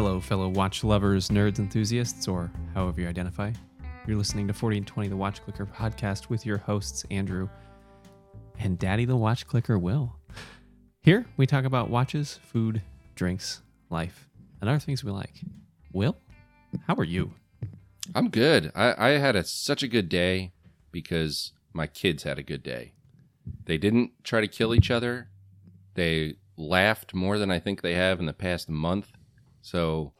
Hello, fellow watch lovers, nerds, enthusiasts, or however you identify. You're listening to 40 and 20, the Watch Clicker podcast with your hosts, Andrew and Daddy the Watch Clicker, Will. Here, we talk about watches, food, drinks, life, and other things we like. Will, how are you? I'm good. I, I had a, such a good day because my kids had a good day. They didn't try to kill each other. They laughed more than I think they have in the past month. So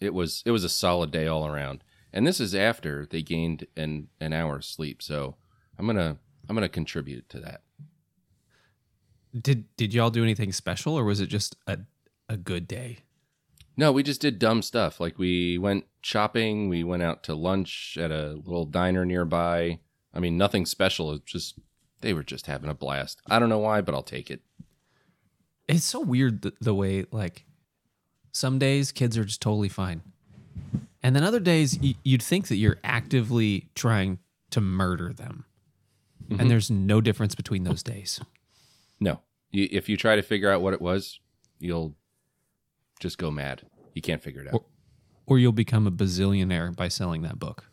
it was it was a solid day all around. And this is after they gained an an hour's sleep. So I'm gonna I'm gonna contribute to that. Did did y'all do anything special, or was it just a a good day? No, we just did dumb stuff. Like we went shopping, we went out to lunch at a little diner nearby. I mean, nothing special. It's just they were just having a blast. I don't know why, but I'll take it. It's so weird the, the way like some days kids are just totally fine, and then other days y- you'd think that you're actively trying to murder them, and there's no difference between those days. No. You, if you try to figure out what it was, you'll just go mad. You can't figure it out. Or, or you'll become a bazillionaire by selling that book.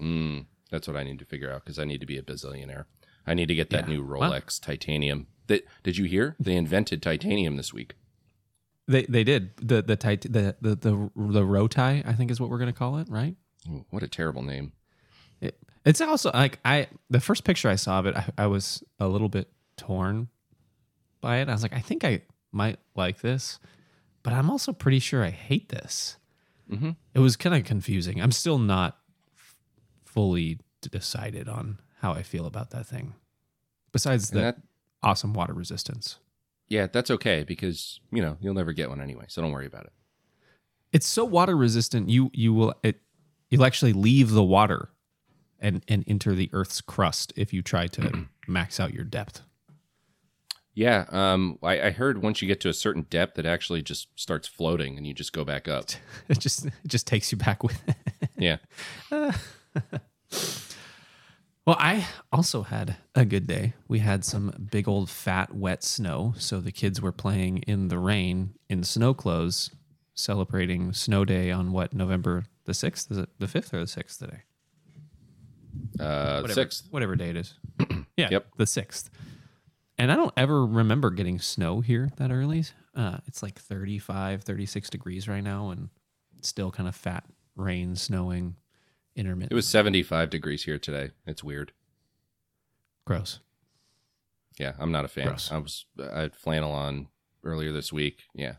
Mm, that's what I need to figure out because I need to be a bazillionaire. I need to get that Yeah. new Well- Rolex titanium. That did you hear? They invented titanium this week. They they did the the tit- the the the, the row tie I think is what we're gonna call it, right? What a terrible name. It, it's also like I the first picture I saw of it, I, I was a little bit torn by it. I was like, I think I might like this, but I'm also pretty sure I hate this. Mm-hmm. It was kind of confusing. I'm still not f- fully decided on how I feel about that thing. Besides the that, awesome water resistance, yeah, that's okay because you know you'll never get one anyway, so don't worry about it. it's so water resistant. You you will it you'll actually leave the water and and enter the Earth's crust if you try to max out your depth. Yeah, um, I, I heard once you get to a certain depth, it actually just starts floating, and you just go back up. It just it just takes you back with it. Yeah, Well, I also had a good day. We had some big old fat wet snow, so the kids were playing in the rain in snow clothes, celebrating snow day on what November the sixth? Is it the fifth or the sixth today? uh, Whatever, sixth. whatever day it is. yeah, Yep. the sixth. And I don't ever remember getting snow here that early. Uh, it's like 35, 36 degrees right now, and still kind of fat rain, snowing, intermittent. It was seventy-five degrees here today. It's weird. gross. Yeah, I'm not a fan. Gross. I was I had flannel on earlier this week. Yeah.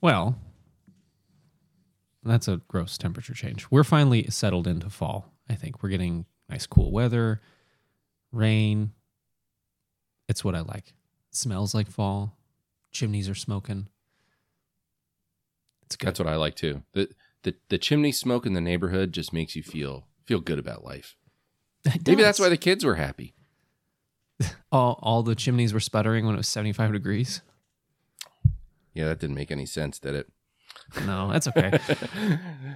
Well, that's a gross temperature change. We're finally settled into fall. I think we're getting nice cool weather, rain. It's what I like. smells like fall. Chimneys are smoking. That's what I like too. The the the chimney smoke in the neighborhood just makes you feel feel good about life. Maybe that's why the kids were happy. all, all the chimneys were sputtering when it was 75 degrees. Yeah, that didn't make any sense, did it? No, that's okay.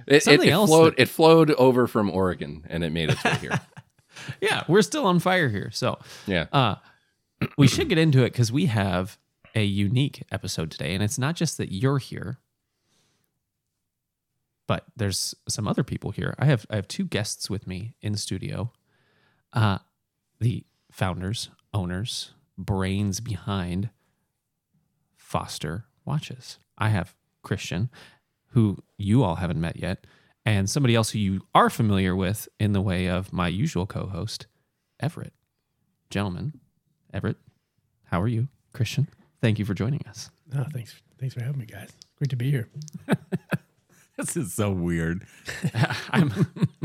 It, it, Something it else flowed that- it flowed over from Oregon and it made its way here. yeah, we're still on fire here. So, Yeah. Uh, we should get into it because we have a unique episode today, and it's not just that you're here, but there's some other people here. I have I have two guests with me in studio. Uh, the founders, owners, brains behind Foster Watches. I have Christian, who you all haven't met yet, and somebody else who you are familiar with in the way of my usual co-host, Everett. Gentlemen, Everett, how are you? Christian, thank you for joining us. Oh, thanks. Thanks for having me, guys. Great to be here. This is so weird. I'm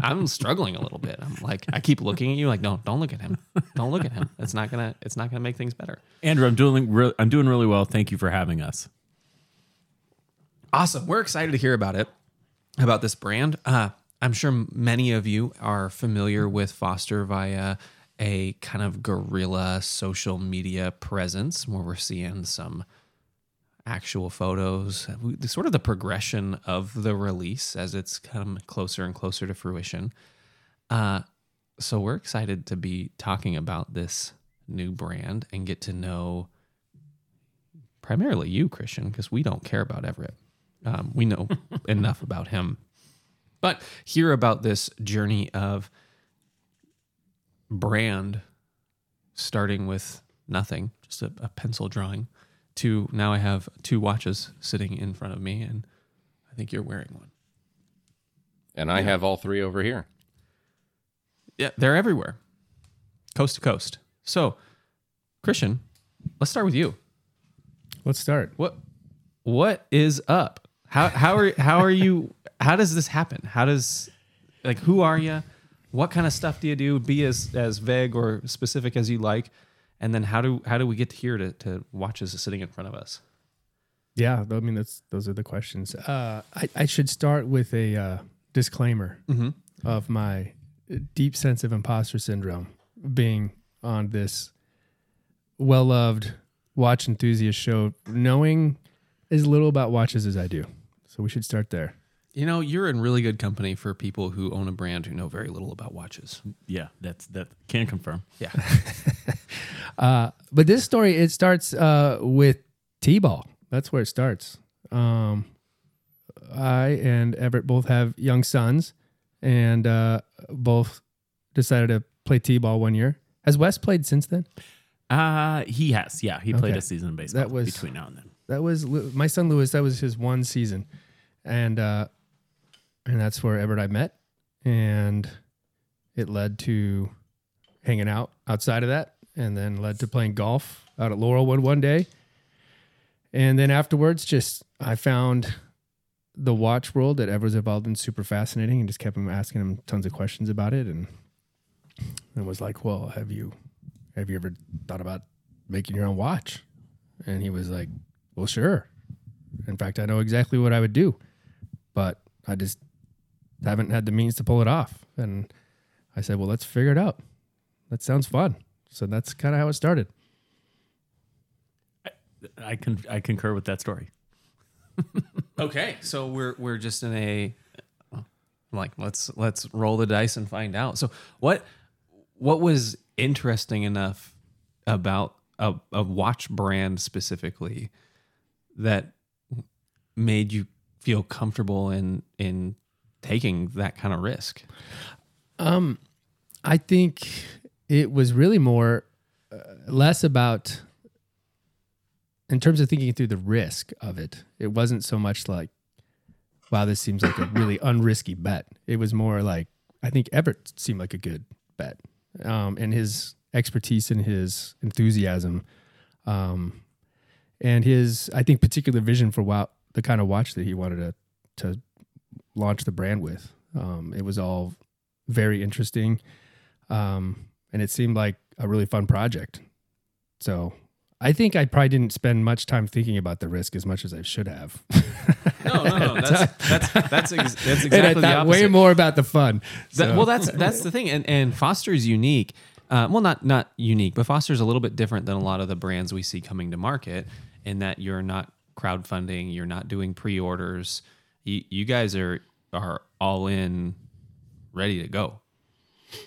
I'm struggling a little bit. I'm like I keep looking at you like no, don't look at him. Don't look at him. It's not gonna it's not gonna make things better. Andrew, I'm doing re- I'm doing really well. Thank you for having us. Awesome. We're excited to hear about it, about this brand. Uh, I'm sure many of you are familiar with Foster via a kind of guerrilla social media presence where we're seeing some actual photos, the- sort of the progression of the release as it's come closer and closer to fruition. Uh, so we're excited to be talking about this new brand and get to know primarily you, Christian, because we don't care about Everett. Um, we know enough about him, but hear about this journey of brand, starting with nothing, just a, a pencil drawing, to now I have two watches sitting in front of me, and I think you're wearing one. And I have all three over here. Yeah, they're everywhere, coast to coast. So, Christian, let's start with you. Let's start. What what is up? How how are how are you? How does this happen? How does like who are you? What kind of stuff do you do? Be as as vague or specific as you like. And then how do how do we get here to to watches sitting in front of us? Yeah, I mean that's those are the questions. Uh, I, I should start with a uh, disclaimer Mm-hmm. of my deep sense of imposter syndrome being on this well loved watch enthusiast show, knowing as little about watches as I do. So we should start there. You know, you're in really good company for people who own a brand who know very little about watches. Yeah, that's that can confirm. Yeah. Uh, but this story it starts uh, with T-ball. That's where it starts. Um, I and Everett both have young sons, and uh, both decided to play T-ball one year. Has Wes played since then? Uh he has. Yeah, he played Okay. a season of baseball That was- between now and then. That was my son Lewis. That was his one season, and uh, and that's where Everett I met, and it led to hanging out outside of that, and then led to playing golf out at Laurelwood one day, and then afterwards, just I found the watch world that Everett's involved in super fascinating, and just kept him asking him tons of questions about it, and and was like, well, have you have you ever thought about making your own watch? And he was like, well, sure. In fact, I know exactly what I would do, but I just haven't had the means to pull it off. And I said, well, let's figure it out. That sounds fun. So that's kind of how it started. I can I concur with that story. Okay, so we're we're just in a like let's let's roll the dice and find out. So what what was interesting enough about a, a watch brand specifically that made you feel comfortable in in taking that kind of risk? Um, I think it was really more uh, less about in terms of thinking through the risk of it. It wasn't so much like, wow, this seems like a really unrisky bet. It was more like I think Everett seemed like a good bet, um, and his expertise and his enthusiasm, um, and his I think particular vision for wow, the kind of watch that he wanted to to launch the brand with. Um, it was all very interesting. Um, and it seemed like a really fun project. So I think I probably didn't spend much time thinking about the risk as much as I should have. No, no, no. That's that's that's, ex- that's and I exactly the thought opposite. way more about the fun. That- well, that's that's the thing, and and Foster is unique. Uh, well, not not unique, but Foster is a little bit different than a lot of the brands we see coming to market in that you're not crowdfunding, you're not doing pre-orders. You, you guys are are all in, ready to go.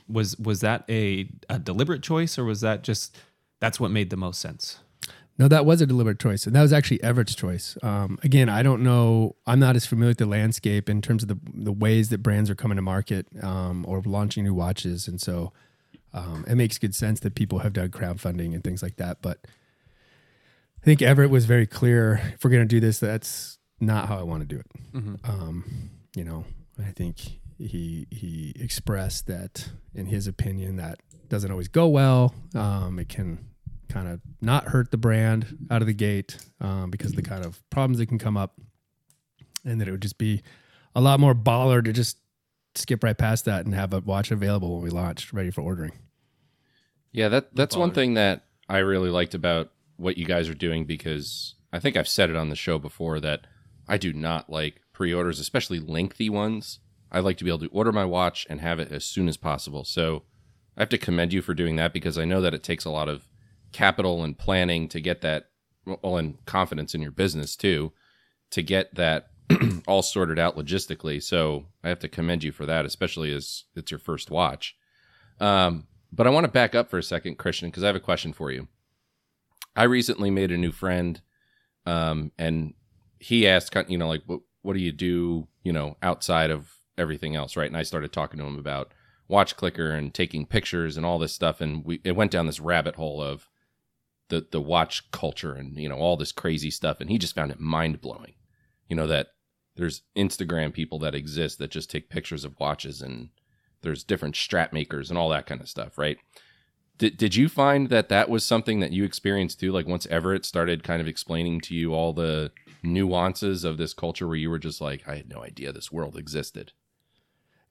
Was was that a, a deliberate choice, or was that just that's what made the most sense? No, that was a deliberate choice, and that was actually Everett's choice. Um, again, I don't know. I'm not as familiar with the landscape in terms of the the ways that brands are coming to market um, or launching new watches, and so um, it makes good sense that people have done crowdfunding and things like that. But I think Everett was very clear. If we're going to do this, that's not how I want to do it. Um, you know, I think he he expressed that in his opinion that doesn't always go well. Um, it can kind of not hurt the brand out of the gate um, because of the kind of problems that can come up, and that it would just be a lot more baller to just skip right past that and have a watch available when we launched, ready for ordering. Yeah, that that's one thing that I really liked about what you guys are doing because I think I've said it on the show before that I do not like pre-orders, especially lengthy ones. I like to be able to order my watch and have it as soon as possible. So I have to commend you for doing that because I know that it takes a lot of capital and planning to get that well and confidence in your business too to get that all sorted out logistically. So I have to commend you for that, especially as it's your first watch. Um, but I want to back up for a second, Christian, because I have a question for you. I recently made a new friend um, and he asked, you know, like what what do you do, you know, outside of everything else, right? And I started talking to him about watch clicker and taking pictures and all this stuff, and we it went down this rabbit hole of the the watch culture and you know all this crazy stuff, and he just found it mind blowing, you know that there's Instagram people that exist that just take pictures of watches and there's different strap makers and all that kind of stuff, right? Did, did you find that that was something that you experienced too? Like once Everett started kind of explaining to you all the nuances of this culture where you were just like, I had no idea this world existed.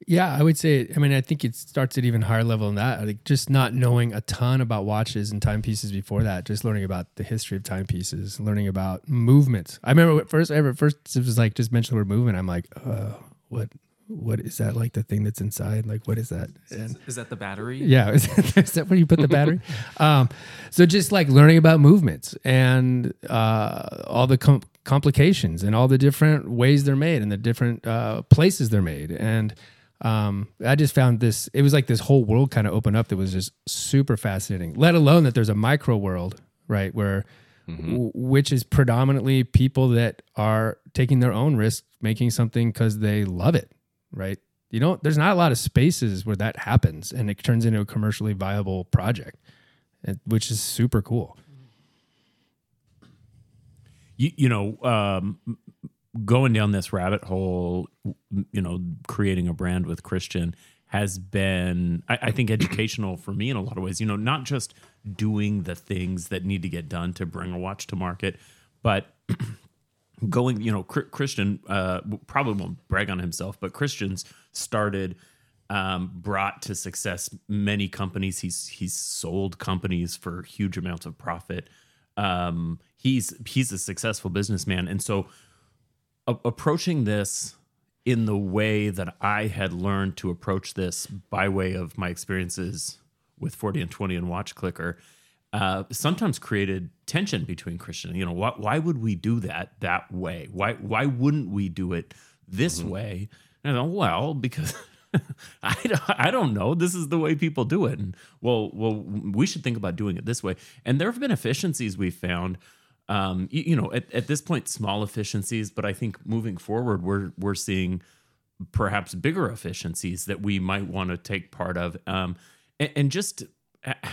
Yeah, I would say. I mean, I think it starts at even higher level than that. Like just not knowing a ton about watches and timepieces before that. Just learning about the history of timepieces, learning about movements. I remember at first, ever first it was like just mention the word movement. I'm like, uh, what? What is that? Like the thing that's inside? Like what is that? And Is that the battery? yeah, is that, is that where you put the battery? um, so just like learning about movements and uh, all the com- complications and all the different ways they're made and the different uh, places they're made. And um, I just found this. It was like this whole world kind of opened up that was just super fascinating. Let alone that there's a micro world, right, where w- which is predominantly people that are taking their own risk making something because they love it, right? You don't. There's not a lot of spaces where that happens and it turns into a commercially viable project, which is super cool. You, you know, um, going down this rabbit hole, you know, creating a brand with Christian has been, I, I think, educational for me in a lot of ways. You know, not just doing the things that need to get done to bring a watch to market, but going, you know, Christian uh, probably won't brag on himself, but Christian's started, um, brought to success many companies. He's he's sold companies for huge amounts of profit. Um, he's he's a successful businessman, and so a- approaching this in the way that I had learned to approach this by way of my experiences with 40 and 20 and Watch Clicker uh, sometimes created tension between Christian. You know, why, why would we do that that way? Why why wouldn't we do it this way? And I thought, well, because I, don't- I don't know. This is the way people do it. And well, well, we should think about doing it this way. And there have been efficiencies we've found. Um, you, you know, at, at this point, small efficiencies, but I think moving forward, we're we're seeing perhaps bigger efficiencies that we might want to take part of, um, and, and just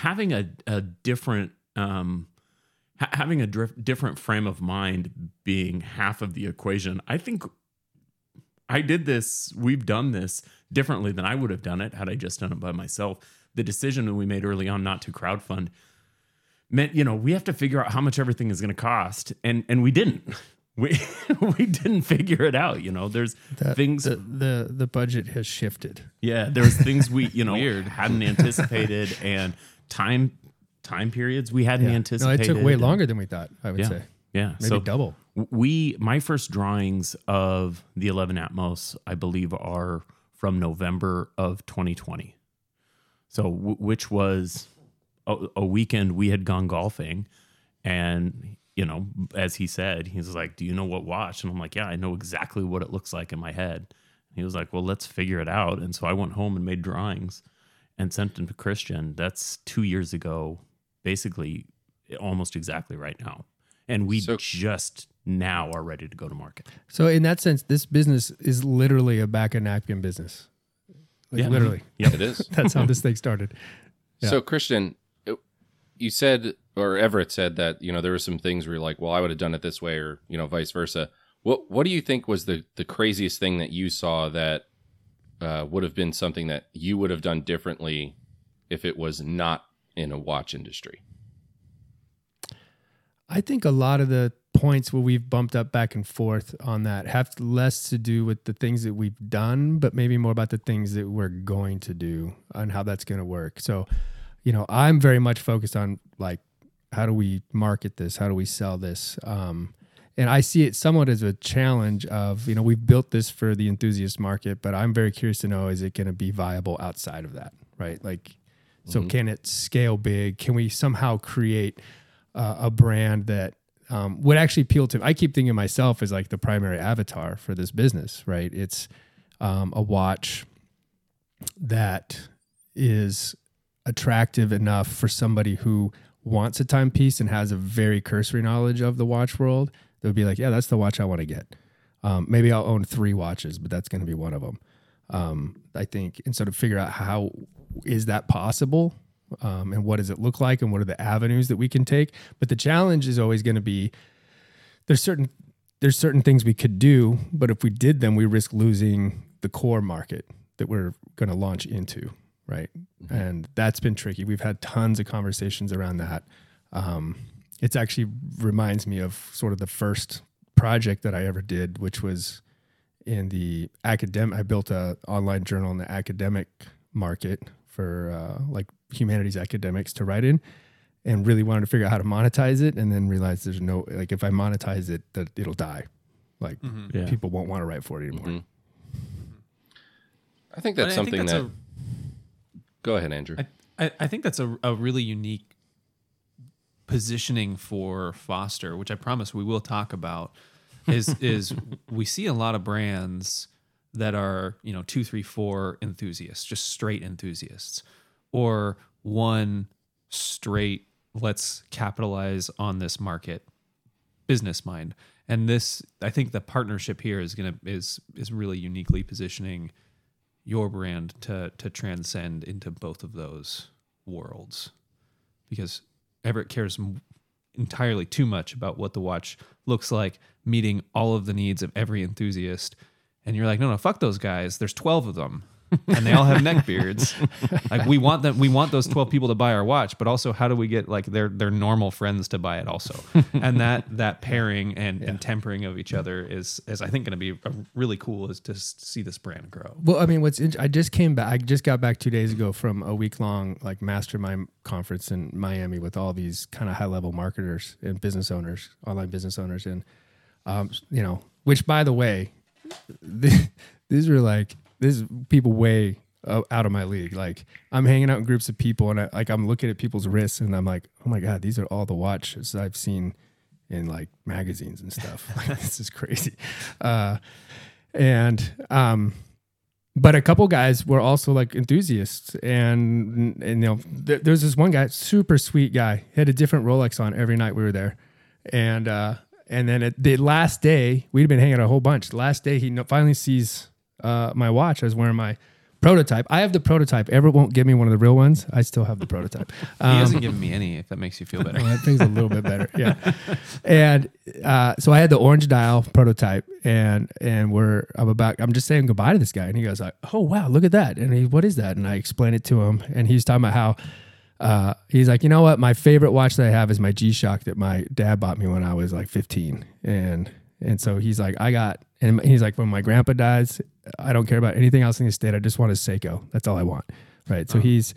having a a different um, ha- having a dif- different frame of mind being half of the equation. I think I did this, we've done this differently than I would have done it had I just done it by myself. The decision that we made early on not to crowdfund meant, you know, we have to figure out how much everything is going to cost. And and we didn't. We we didn't figure it out, you know. There's That- things the, the the budget has shifted. yeah, there's things we, you know, Weird. hadn't anticipated and time time periods we hadn't No, anticipated. it took way and- longer than we thought. I would Yeah. say Yeah. maybe so double. we my first drawings of the 11 atmos i believe are from november of 2020 so w- which was a, a weekend we had gone golfing and you know as he said he's like do you know what watch and i'm like yeah i know exactly what it looks like in my head he was like well let's figure it out and so i went home and made drawings and sent them to christian that's two years ago basically almost exactly right now and we So- just now are ready to go to market. So in that sense, this business is literally a back of napkin business. Like Yeah. literally. Yep. It is. That's how this thing started. Yeah. So, Christian, it- you said, or Everett said that you know there were some things where you're like, well, I would have done it this way, or you know, vice versa. What What do you think was the the craziest thing that you saw that uh, would have been something that you would have done differently if it was not in a watch industry? I think a lot of the points where we've bumped up back and forth on that have less to do with the things that we've done, but maybe more about the things that we're going to do and how that's going to work. So, you know, I'm very much focused on like, how do we market this? How do we sell this? Um, and I see it somewhat as a challenge of, you know, we've built this for the enthusiast market, but I'm very curious to know is it going to be viable outside of that, right? Like, so can it scale big? Can we somehow create uh, a brand that um, would actually appeal to? I keep thinking of myself as like the primary avatar for this business, right? It's um, a watch that is attractive enough for somebody who wants a timepiece and has a very cursory knowledge of the watch world, they'll be like, yeah, that's the watch I want to get. Um, maybe I'll own three watches, but that's going to be one of them. Um, I think, and so to figure out how is that possible, um, and what does it look like, and what are the avenues that we can take. But the challenge is always going to be there's certain there's certain things we could do, but if we did them, we risk losing the core market that we're going to launch into, right? And that's been tricky. We've had tons of conversations around that. Um, it's actually reminds me of sort of the first project that I ever did, which was in the academic. I built a online journal in the academic market for uh, like humanities academics to write in, and really wanted to figure out how to monetize it, and then realized there's no like if I monetize it, that it'll die. Like Yeah. people won't want to write for it anymore. Mhm. I think that's I something think that. that's Go ahead, Andrew. I, I, I think that's a, a really unique positioning for Foster, which I promise we will talk about. Is is we see a lot of brands that are you know two, three, four enthusiasts, just straight enthusiasts, or one straight let's capitalize on this market business mind. And this, I think, the partnership here is gonna is is really uniquely positioning your brand to to transcend into both of those worlds. Because Everett cares entirely too much about what the watch looks like meeting all of the needs of every enthusiast. And you're like no no fuck those guys. There's 12 of them and they all have neck beards. Like we want them we want those 12 people to buy our watch but also how do we get like their their normal friends to buy it also? And that that pairing and, and tempering of each other is is i think going to be really cool is to see this brand grow. Well, I mean, what's int- I just came back. I just got back two days ago from a week long like mastermind conference in Miami with all these kind of high level marketers and business owners, online business owners, and um, you know, which by the way, these are like this is people way out of my league. Like I'm hanging out in groups of people, and I, like I'm looking at people's wrists, and I'm like, oh my god, these are all the watches I've seen in like magazines and stuff. Like, this is crazy. Uh, and um, but a couple guys were also like enthusiasts, and and you know, there, there's this one guy, super sweet guy, he had a different Rolex on every night we were there, and uh, and then at the last day, we'd been hanging out a whole bunch. The last day, he finally sees uh, my watch. I was wearing my prototype. I have the prototype. Everett won't give me one of the real ones. I still have the prototype. he Um, hasn't given me any if that makes you feel better well, that thing's a little bit better. Yeah. And uh, so I had the orange dial prototype and and we're I'm about I'm just saying goodbye to this guy. And he goes like, Oh wow, look at that. And he what is that? And I explained it to him and he's talking about how uh, he's like, you know what? My favorite watch that I have is my G Shock that my dad bought me when I was like 15. And and so he's like, I got, and he's like, when my grandpa dies, I don't care about anything else in the state. I just want a Seiko. That's all I want. Right. So he's,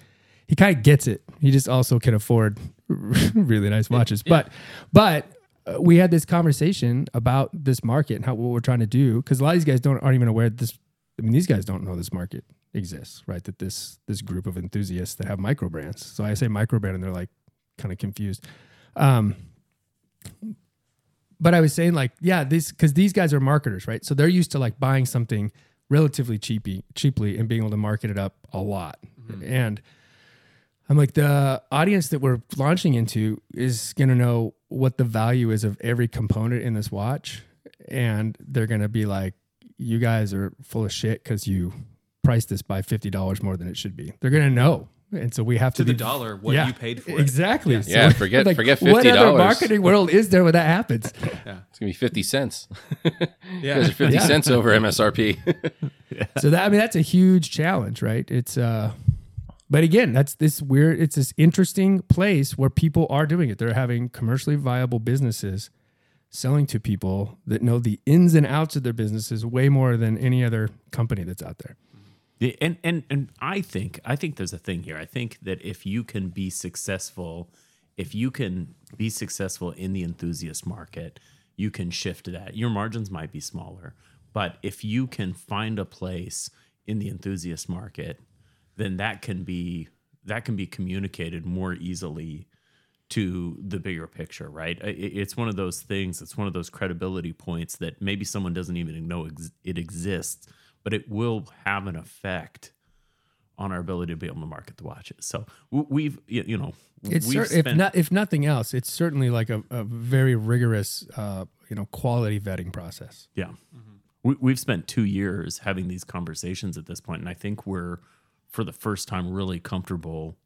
he kind of gets it. He just also can afford really nice watches. But, but uh, we had this conversation about this market and how what we're trying to do because a lot of these guys don't aren't even aware that this. I mean, these guys don't know this market exists, right? That this this group of enthusiasts that have micro brands. So I say micro brand, and they're like kind of confused. Um, but I was saying like, yeah, these because these guys are marketers, right? So they're used to like buying something relatively cheapy, cheaply and being able to market it up a lot. Mm-hmm. And I'm like, the audience that we're launching into is going to know what the value is of every component in this watch. And they're going to be like, you guys are full of shit because you priced this by $50 more than it should be. They're going to know. And so we have to, to the be- dollar what Yeah, you paid for it. Exactly. Yeah, forget- forget What other $50. marketing world is there where that happens? Yeah, it's gonna be fifty cents. Yeah. Guys are fifty Yeah. cents over MSRP. so that I mean that's a huge challenge, right? It's uh but again, that's this weird it's this interesting place where people are doing it. They're having commercially viable businesses selling to people that know the ins and outs of their businesses way more than any other company that's out there. And and and I think I think there's a thing here. I think that if you can be successful, if you can be successful in the enthusiast market, you can shift that. Your margins might be smaller, but if you can find a place in the enthusiast market, then that can be that can be communicated more easily to the bigger picture, right? It's one of those things. It's one of those credibility points that maybe someone doesn't even know it exists, but it will have an effect on our ability to be able to market the watches. So we've you know It's we've cer- if not if nothing else, it's certainly like a, a very rigorous uh, you know quality vetting process. Yeah. We, we've spent two years having these conversations at this point, and I think we're, for the first time, really comfortable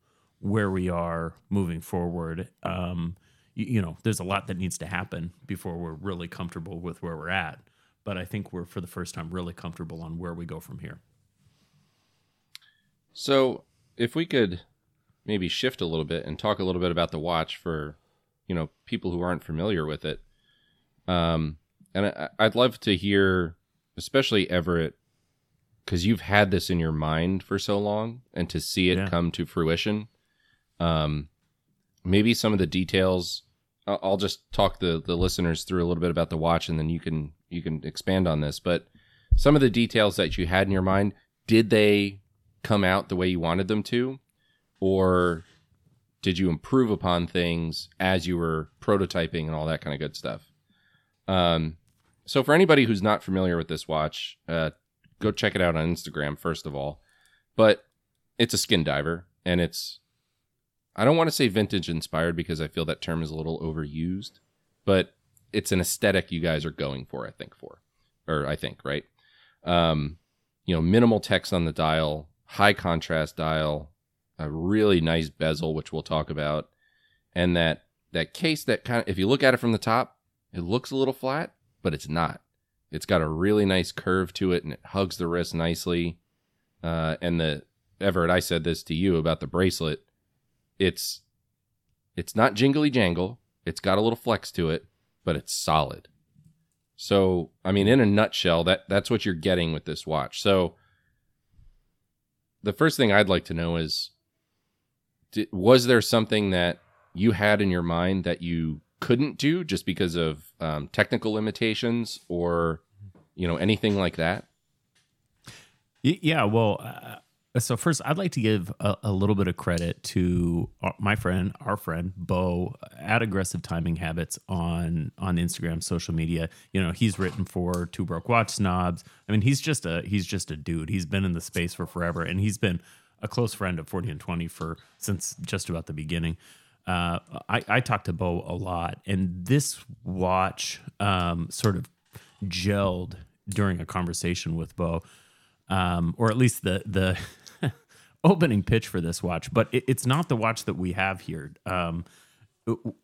where we are moving forward. Um, you, you know, there's a lot that needs to happen before we're really comfortable with where we're at. But I think we're, for the first time, really comfortable on where we go from here. So, if we could maybe shift a little bit and talk a little bit about the watch for, you know, people who aren't familiar with it. Um, and I, I'd love to hear, especially Everett, because you've had this in your mind for so long, and to see it Yeah. come to fruition. Um, maybe some of the details. I'll just talk the the listeners through a little bit about the watch, and then you can you can expand on this. But some of the details that you had in your mind, did they come out the way you wanted them to, or did you improve upon things as you were prototyping and all that kind of good stuff? Um, so for anybody who's not familiar with this watch, uh, go check it out on Instagram first of all. But it's a skin diver, and it's I don't want to say vintage inspired because I feel that term is a little overused, but it's an aesthetic you guys are going for, I think for, or I think right. Um, you know, minimal text on the dial, high contrast dial, a really nice bezel, which we'll talk about, and that that case that kind of if you look at it from the top, it looks a little flat, but it's not. It's got a really nice curve to it, and it hugs the wrist nicely. Uh, and the Everett, I said this to you about the bracelet. It's it's not jingly jangle. It's got a little flex to it, but it's solid. So, I mean, in a nutshell, that that's what you're getting with this watch. So, the first thing I'd like to know is di- was there something that you had in your mind that you couldn't do just because of um, technical limitations or you know anything like that Yeah, well, uh, so first, I'd like to give a, a little bit of credit to our, my friend, our friend Bo, at Aggressive Timing Habits on on Instagram, social media. You know, he's written for Two Broke Watch Snobs. I mean, he's just a he's just a dude. He's been in the space for forever, and he's been a close friend of Forty and Twenty for since just about the beginning. Uh, I, I talked to Bo a lot, and this watch um, sort of gelled during a conversation with Bo um, or at least the the opening pitch for this watch. But it, it's not the watch that we have here. Um,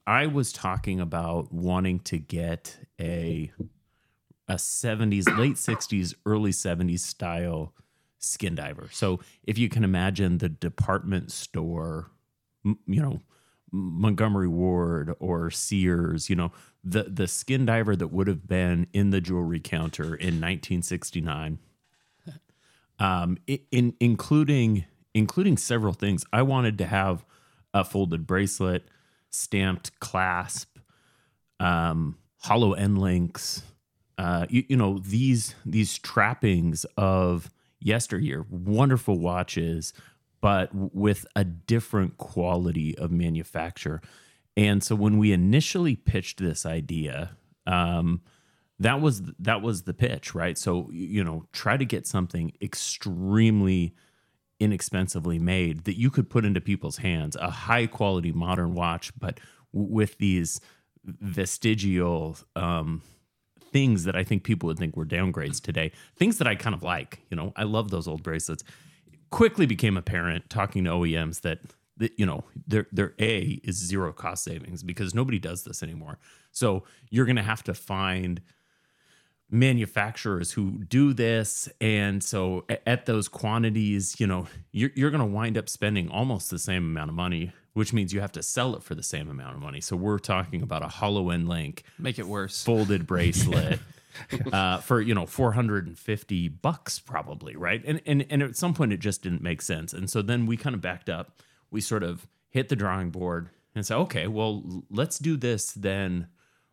I was talking about wanting to get a a seventies, late sixties, early seventies style skin diver. So if you can imagine the department store, you know. Montgomery Ward or Sears, you know, the the skin diver that would have been in the jewelry counter in 1969 um, in including including several things. I wanted to have a folded bracelet, stamped clasp, um, hollow end links. Uh, you, you know these these trappings of yesteryear, wonderful watches, but with a different quality of manufacture. And so when we initially pitched this idea, um, that was that was the pitch, right? So you know, try to get something extremely inexpensively made that you could put into people's hands, a high quality modern watch, but with these vestigial um, things that I think people would think were downgrades today. Things that I kind of like. You know, I love those old bracelets. Quickly became apparent talking to OEMs that that you know their their A is zero cost savings because nobody does this anymore. So you're going to have to find manufacturers who do this. And so at those quantities you know you're, you're going to wind up spending almost the same amount of money which means you have to sell it for the same amount of money. So we're talking about a hollow end link Make it worse. folded bracelet uh, for you know 450 bucks probably right? And, and and at some point it just didn't make sense. And so then we kind of backed up. We sort of hit the drawing board and said okay well let's do this then.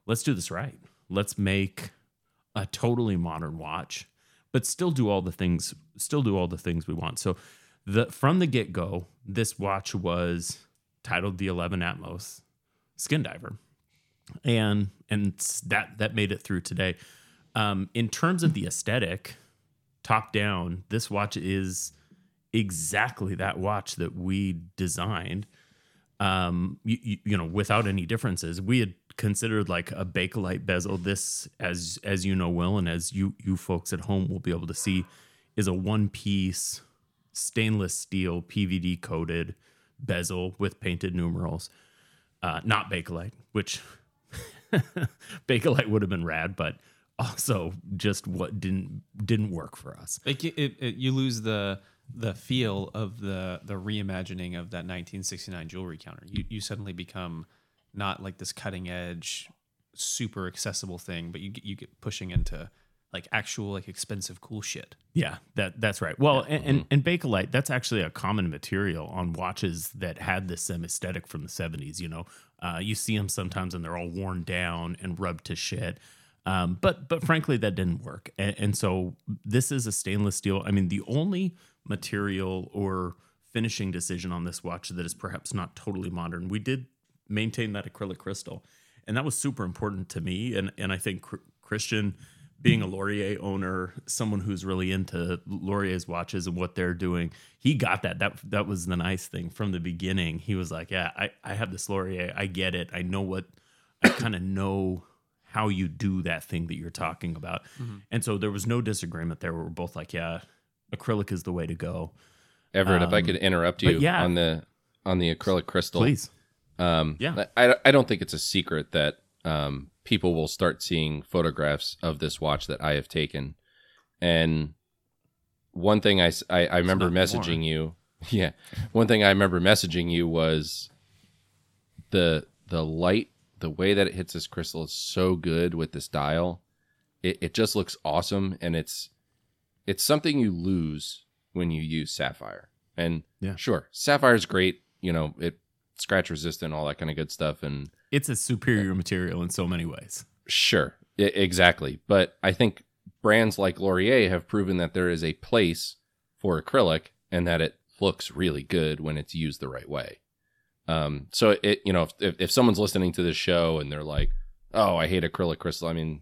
Let's do this right. Let's make a totally modern watch but still do all the things still do all the things we want so the from the get-go this watch was titled the 11 atmos skin diver and and that that made it through today. Um, in terms of the aesthetic, top down, this watch is exactly that watch that we designed. Um, you, you, you know, without any differences, we had considered like a Bakelite bezel. This, as as you know, Will, and as you you folks at home will be able to see, is a one piece stainless steel PVD coated bezel with painted numerals. Uh, not Bakelite, which Bakelite would have been rad, but also just what didn't didn't work for us. Like it, it- you lose the the feel of the the reimagining of that 1969 jewelry counter. You you suddenly become not like this cutting edge, super accessible thing, but you get you get pushing into like actual like expensive cool shit. Yeah, that that's right. Well, and, and and Bakelite, that's actually a common material on watches that had this same aesthetic from the '70s. You know, uh, you see them sometimes and they're all worn down and rubbed to shit. Um, but but frankly, that didn't work. And, and so this is a stainless steel. I mean, the only material or finishing decision on this watch that is perhaps not totally modern. We did maintain that acrylic crystal, and that was super important to me. And and I think Chr- Christian, being a Lorier owner, someone who's really into Lorier's watches and what they're doing, he got that. That that was the nice thing from the beginning. He was like, "Yeah, I I have this Laurier. I get it. I know what. I kind of know." How you do that thing that you're talking about, and so there was no disagreement there. We were both like, "Yeah, acrylic is the way to go." Everett, if I Um, could interrupt you yeah. on the on the acrylic crystal, Please, Um, Yeah. I, I don't think it's a secret that um, people will start seeing photographs of this watch that I have taken. And one thing I I remember not messaging you, yeah, one thing I remember messaging you was the the light, the way that it hits this crystal is so good with this dial. It, it just looks awesome, and it's it's something you lose when you use sapphire. And Yeah. sure, sapphire is great. You know, it scratch resistant, all that kind of good stuff, and it's a superior material in so many ways. Sure, I- exactly. But I think brands like Lorier have proven that there is a place for acrylic and that it looks really good when it's used the right way. Um, so it, you know, if, if, if someone's listening to this show and they're like, "Oh, I hate acrylic crystal," I mean,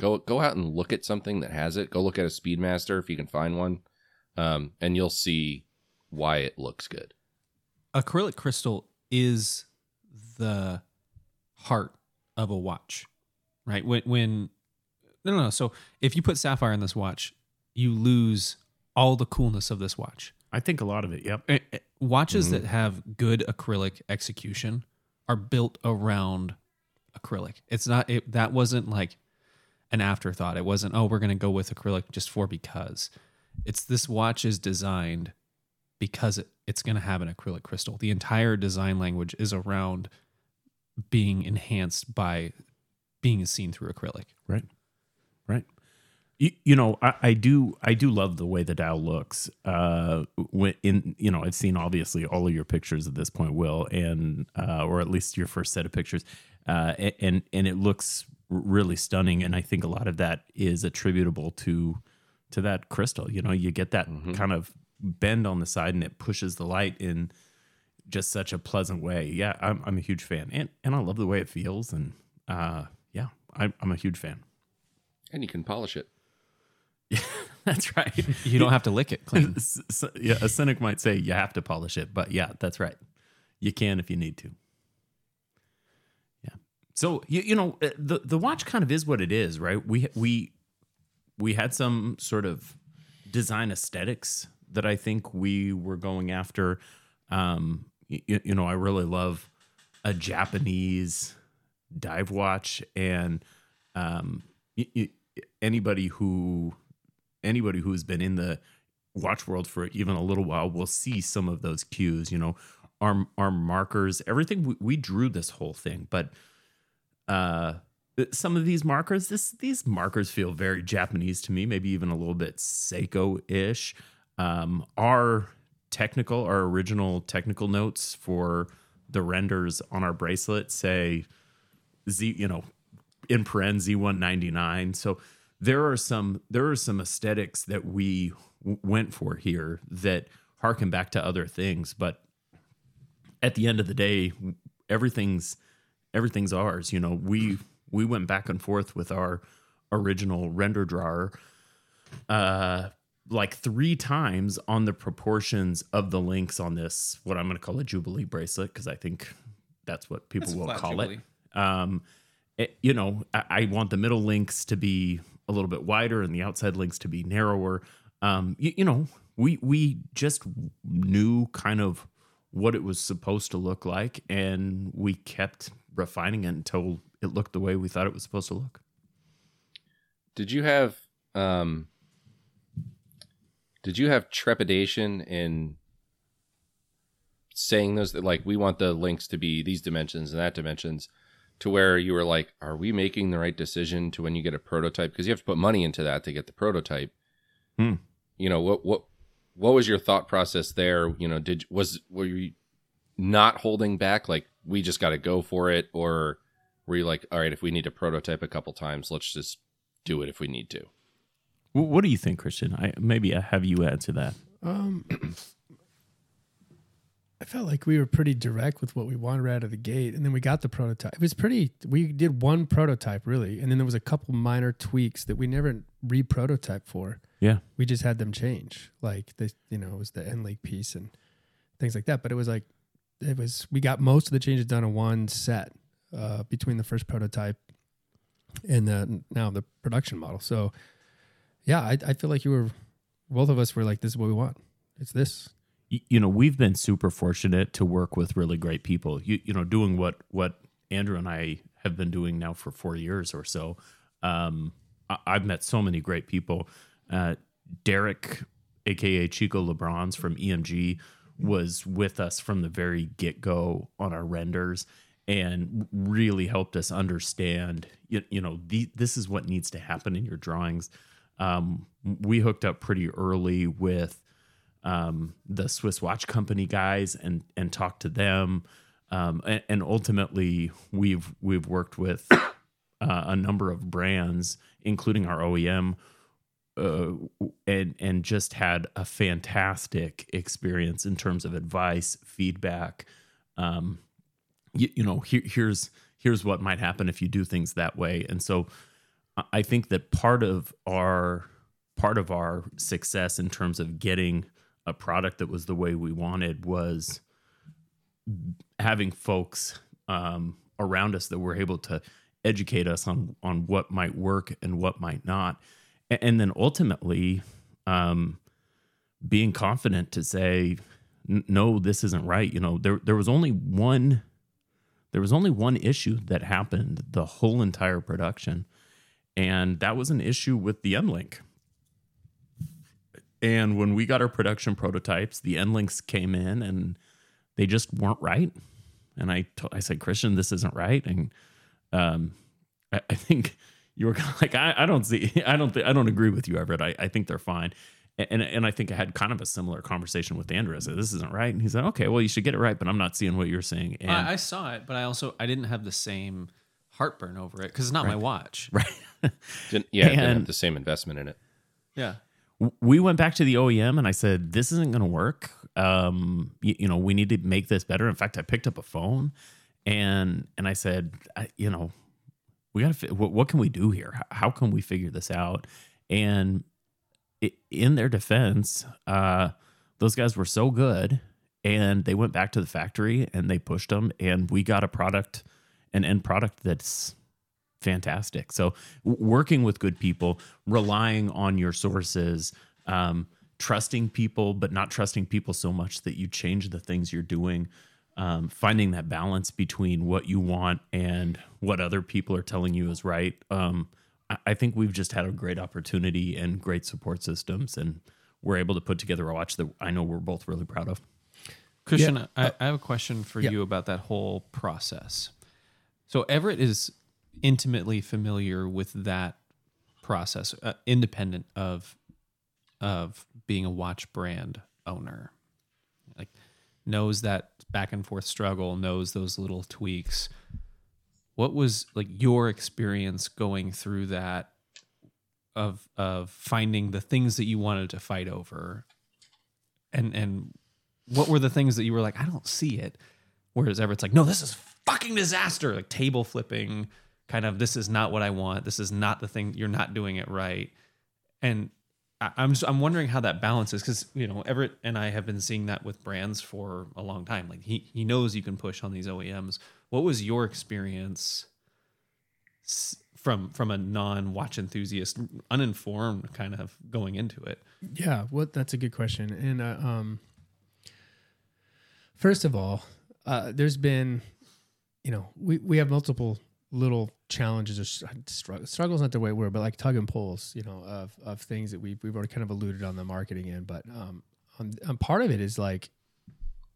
go go out and look at something that has it. Go look at a Speedmaster if you can find one, um, and you'll see why it looks good. acrylic crystal is the heart of a watch, right? When when no no no. So if you put sapphire in this watch, you lose all the coolness of this watch. I think a lot of it. Yep. Eh, eh, Watches Mm-hmm. that have good acrylic execution are built around acrylic. It's not it, that wasn't like an afterthought. It wasn't oh we're going to go with acrylic just for because. It's this watch is designed because it, it's going to have an acrylic crystal. The entire design language is around being enhanced by being seen through acrylic. Right. Right. You, you know, I, I do I do love the way the dial looks. Uh, when in you know, I've seen obviously all of your pictures at this point, Will, and uh, or at least your first set of pictures, uh, and and it looks really stunning. And I think a lot of that is attributable to to that crystal. You know, you get that kind of bend on the side, and it pushes the light in just such a pleasant way. Yeah, I'm I'm a huge fan, and and I love the way it feels, and uh, yeah, I'm I'm a huge fan. And you can polish it. That's right. You don't have to lick it clean. S- s- yeah, a cynic might say you have to polish it, but yeah, that's right. You can if you need to. Yeah. So you you know uh, the the watch kind of is what it is, right? We we we had some sort of design aesthetics that I think we were going after. Um, you, you know, I really love a Japanese dive watch, and um, anybody who anybody who's been in the watch world for even a little while will see some of those cues. You know, our our markers, everything. We, we drew this whole thing, but uh, some of these markers, this these markers feel very Japanese to me. Maybe even a little bit Seiko ish. Um, our technical, our original technical notes for the renders on our bracelet say Z, you know, in paren Z199. So there are some there are some aesthetics that we w- went for here that harken back to other things, but at the end of the day, everything's everything's ours. You know, we we went back and forth with our original render drawer. Uh, like three times on the proportions of the links on this what I'm going to call a Jubilee bracelet because I think that's what people That's will call it. Um, it- you know, I, I want the middle links to be a little bit wider and the outside links to be narrower. Um, you, you know, we we just knew kind of what it was supposed to look like, and we kept refining it until it looked the way we thought it was supposed to look. Did you have um did you have trepidation in saying those that like we want the links to be these dimensions and that dimensions to where you were like are we making the right decision to when you get a prototype? Because you have to put money into that to get the prototype. Hmm. you know what what what was your thought process there? You know did was were you not holding back like we just got to go for it or were you like all right if we need to prototype a couple times let's just do it if we need to What do you think, Christian? I maybe I have you answer that. Um, I felt like we were pretty direct with what we wanted right out of the gate, and then we got the prototype. It was pretty. We did one prototype really, and then there was a couple minor tweaks that we never re-prototype for. Yeah. We just had them change, like the you know it was the end link piece and things like that. But it was like it was we got most of the changes done in one set uh, between the first prototype and the now the production model. So yeah, I, I feel like you were both of us were like, this is what we want. It's this. y- you know we've been super fortunate to work with really great people you, you know doing what what andrew and i have been doing now for four years or so um, I, i've met so many great people uh, derek aka chico lebrons from emg was with us from the very get-go on our renders and really helped us understand you, you know the, this is what needs to happen in your drawings um, we hooked up pretty early with um, the Swiss Watch Company guys and and talked to them. Um, and, and ultimately, we've we've worked with uh, a number of brands, including our OEM, uh, and and just had a fantastic experience in terms of advice, feedback. Um, you, you know, here, here's here's what might happen if you do things that way, and so I- think that part of our part of our success in terms of getting a product that was the way we wanted was having folks um, around us that were able to educate us on on what might work and what might not, A- and, then ultimately um, being confident to say, "No, this isn't right." You know, there there was only one there was only one issue that happened the whole entire production, and that was an issue with the end link. And when we got our production prototypes, the end links came in and they just weren't right. And I said, Christian, this isn't right. And um, I, I think you were kind of like, I, I don't see, I don't, thi- I don't agree with you, Everett. I, I think they're fine. And, and I think I had kind of a similar conversation with Andrew. I said, this isn't right. And he said, okay, well, you should get it right, but I'm not seeing what you're saying. And I, I saw it, but I also I didn't have the same heartburn over it because it's not my watch. right. Didn't, yeah, it didn't have the same investment in it. Yeah. we went back to the OEM and I said, "This isn't going to work. Um, you, you know, we need to make this better." In fact, I picked up a phone and and I said, I, "You know, we got to. What, what can we do here? How, how can we figure this out?" And i in their defense, uh, those guys were so good, and they went back to the factory and they pushed them, and we got a product, an end product that's fantastic. So working with good people, relying on your sources, um, trusting people, but not trusting people so much that you change the things you're doing. Um, finding that balance between what you want and what other people are telling you is right. Um, I, I think we've just had a great opportunity and great support systems, and we're able to put together a watch that I know we're both really proud of. Christian, I, I have a question for yeah. you about that whole process. So Everett is intimately familiar with that process, uh, independent of of being a watch brand owner. Like knows that back and forth struggle, knows those little tweaks. What was like your experience going through that of of finding the things that you wanted to fight over and and what were the things that you were like, I don't see it? Whereas Everett's like, no, this is fucking disaster. Like table flipping, kind of, this is not what I want. This is not the thing. You're not doing it right. And I- I'm just, I'm wondering how that balances because you know Everett and I have been seeing that with brands for a long time. Like he he knows you can push on these OEMs. What was your experience from from a non watch enthusiast, uninformed kind of going into it? Yeah, well, that's a good question. And uh, um, first of all, uh, there's been, you know, we, we have multiple little challenges or struggle. Struggle's not the right word, but like tug and pulls, you know, of of things that we've we've already kind of alluded on the marketing end. But um, on, on part of it is like,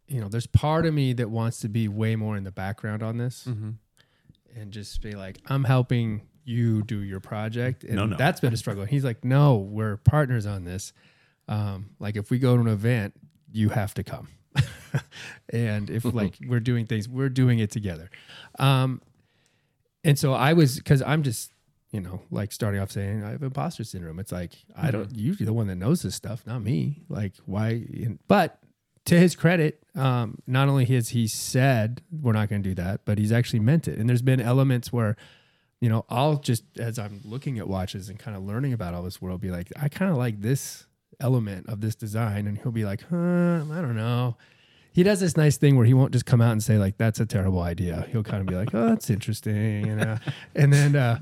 you know, there's part of me that wants to be way more in the background on this Mm-hmm. and just be like, I'm helping you do your project. And No, no. that's been a struggle. And he's like, no, we're partners on this. Um, like if we go to an event, you have to come. and if like we're doing things, we're doing it together. Um, and so I was, cause I'm just, you know, like starting off saying I have imposter syndrome. It's like, I don't, you're the one that knows this stuff, not me. Like why, but to his credit, um, not only has he said we're not going to do that, but he's actually meant it. And there's been elements where, you know, I'll just as I'm looking at watches and kind of learning about all this world, be like, I kind of like this element of this design, and he'll be like, huh, I don't know. He does this nice thing where he won't just come out and say like that's a terrible idea. He'll kind of be like, oh, that's interesting, and uh, and then. Uh,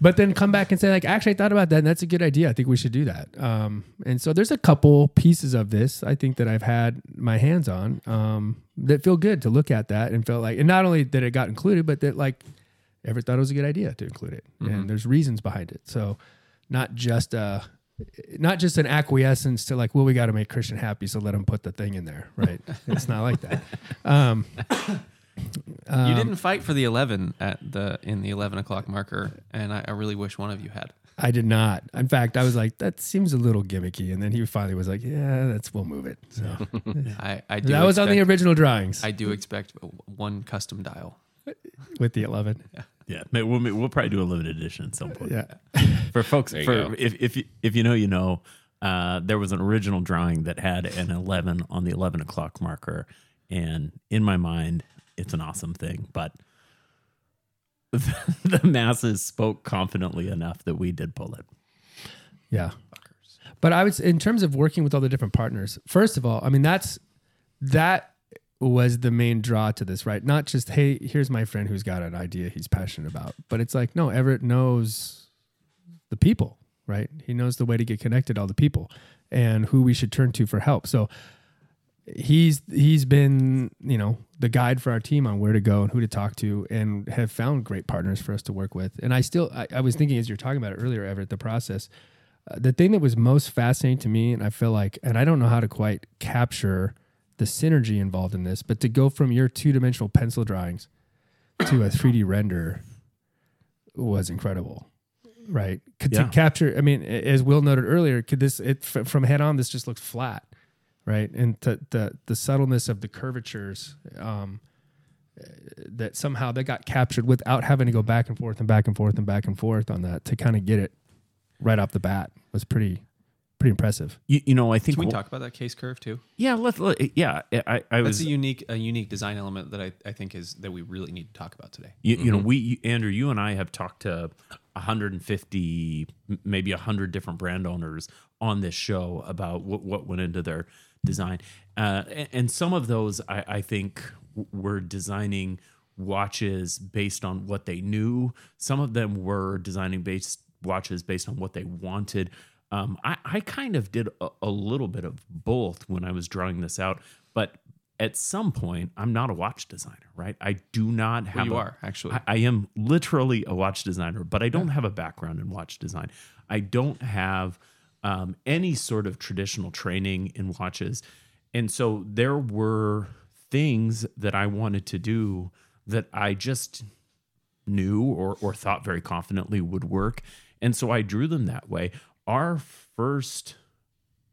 but then come back and say like actually i thought about that and that's a good idea. I think we should do that. Um, and so there's a couple pieces of this i think that i've had my hands on um, that feel good to look at that and felt like and not only that it got included but that like ever thought it was a good idea to include it. And there's reasons behind it. So not just uh not just an acquiescence to like well we got to make christian happy so let him put the thing in there right it's not like that um, you didn't fight for the eleven at the in the eleven o'clock marker, and I, I really wish one of you had. I did not. In fact, I was like, that seems a little gimmicky. And then he finally was like, yeah, that's, we'll move it. So I, I do that was on the original drawings I do expect one custom dial. with the 11. Yeah, may- we'll, we'll probably do a limited edition at some point. Yeah. for folks for if if you, if you know you know uh, there was an original drawing that had an 11 on the 11 o'clock marker and in my mind it's an awesome thing but the masses spoke confidently enough that we did pull it Yeah. But I was in terms of working with all the different partners. First of all, I mean that's that was the main draw to this, right? Not just hey, here's my friend who's got an idea he's passionate about, but it's like no, Everett knows the people, right? He knows the way to get connected all the people and who we should turn to for help. So he's he's been you know the guide for our team on where to go and who to talk to and have found great partners for us to work with and i still i, I was thinking as you're talking about it earlier everett the process uh, the thing that was most fascinating to me and i feel like and i don't know how to quite capture the synergy involved in this but to go from your two-dimensional pencil drawings to a 3d render was incredible right Could Yeah. to capture i mean as will noted earlier could this it from head on this just looks flat right and the the, the subtleness of the curvatures um, that somehow they got captured without having to go back and forth and back and forth and back and forth on that to kind of get it right off the bat was pretty pretty impressive you, you know i think Can we wh- talk about that case curve too? yeah let's let, yeah i i That's was a unique a unique design element that I, I think is that we really need to talk about today. You, you know, we you- Andrew, you and I have talked to 150, m- maybe 100 different brand owners on this show about what, what went into their design, uh, and, and some of those I, I think were designing watches based on what they knew. Some of them were designing based watches based on what they wanted. Um, I, I kind of did a, a little bit of both when I was drawing this out, but at some point, I'm not a watch designer, right? I do not have. you a- are, actually. I, I am literally a watch designer, but I don't have a background in watch design. I don't have um, any sort of traditional training in watches, and so there were things that I wanted to do that I just knew or or thought very confidently would work, and so I drew them that way. Our first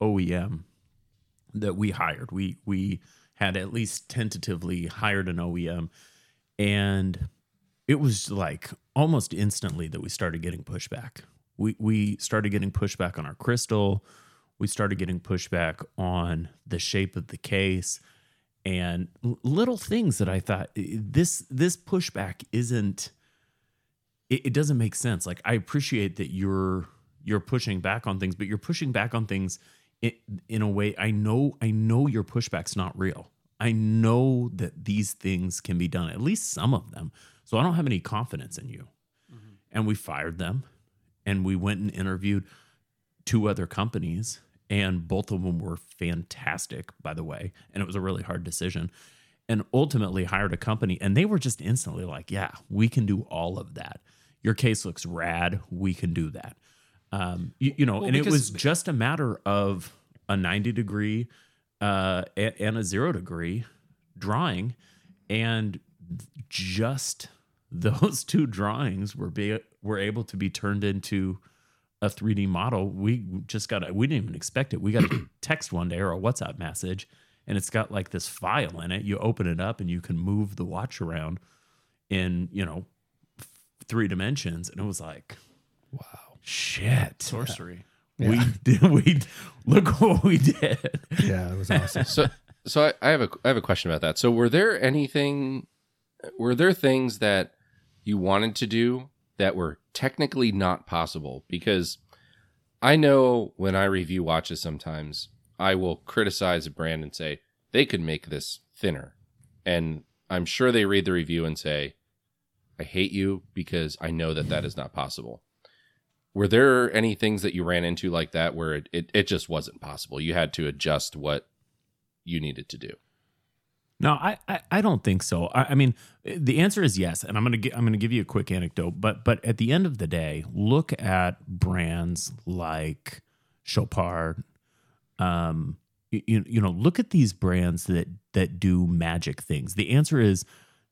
OEM that we hired. We we had at least tentatively hired an OEM and it was like almost instantly that we started getting pushback. We we started getting pushback on our crystal. We started getting pushback on the shape of the case and little things that I thought this this pushback isn't it, it doesn't make sense. Like I appreciate that you're you're pushing back on things, but you're pushing back on things in, in a way I know I know your pushback's not real. I know that these things can be done, at least some of them. So I don't have any confidence in you. Mm-hmm. And we fired them and we went and interviewed two other companies and both of them were fantastic by the way and it was a really hard decision and ultimately hired a company and they were just instantly like yeah we can do all of that your case looks rad we can do that um, you, you know Well, and it was just a matter of a 90 degree uh, and a zero degree drawing and just those two drawings were be were able to be turned into a 3D model. We just got a, we didn't even expect it. We got a text one day or a WhatsApp message and it's got like this file in it. You open it up and you can move the watch around in, you know, three dimensions and it was like Wow. Shit. Sorcery. We did we look what we did. Yeah, it was awesome. So, so I, I have a I have a question about that. So, were there anything? Were there things that you wanted to do that were technically not possible? Because I know when I review watches, sometimes I will criticize a brand and say they could make this thinner, and I'm sure they read the review and say, "I hate you because I know that that is not possible." Were there any things that you ran into like that where it, it, it just wasn't possible? You had to adjust what you needed to do. No, I, I, I don't think so. I, I mean, the answer is yes, and I'm gonna gi- I'm gonna give you a quick anecdote. But but at the end of the day, look at brands like Chopard. Um, you, you know, look at these brands that that do magic things. The answer is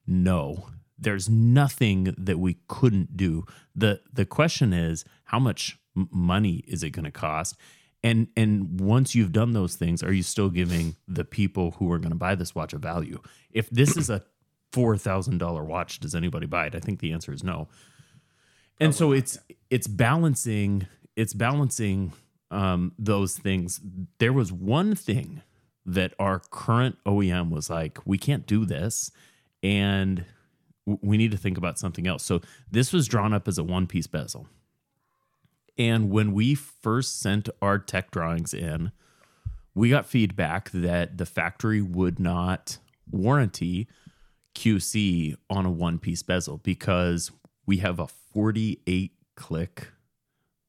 no. There's nothing that we couldn't do. the The question is, how much money is it going to cost? And and once you've done those things, are you still giving the people who are going to buy this watch a value? If this is a four thousand dollar watch, does anybody buy it? I think the answer is no. And so it's it's balancing it's balancing um, those things. There was one thing that our current OEM was like, we can't do this, and we need to think about something else. So this was drawn up as a one piece bezel. And when we first sent our tech drawings in, we got feedback that the factory would not warranty QC on a one piece bezel because we have a 48 click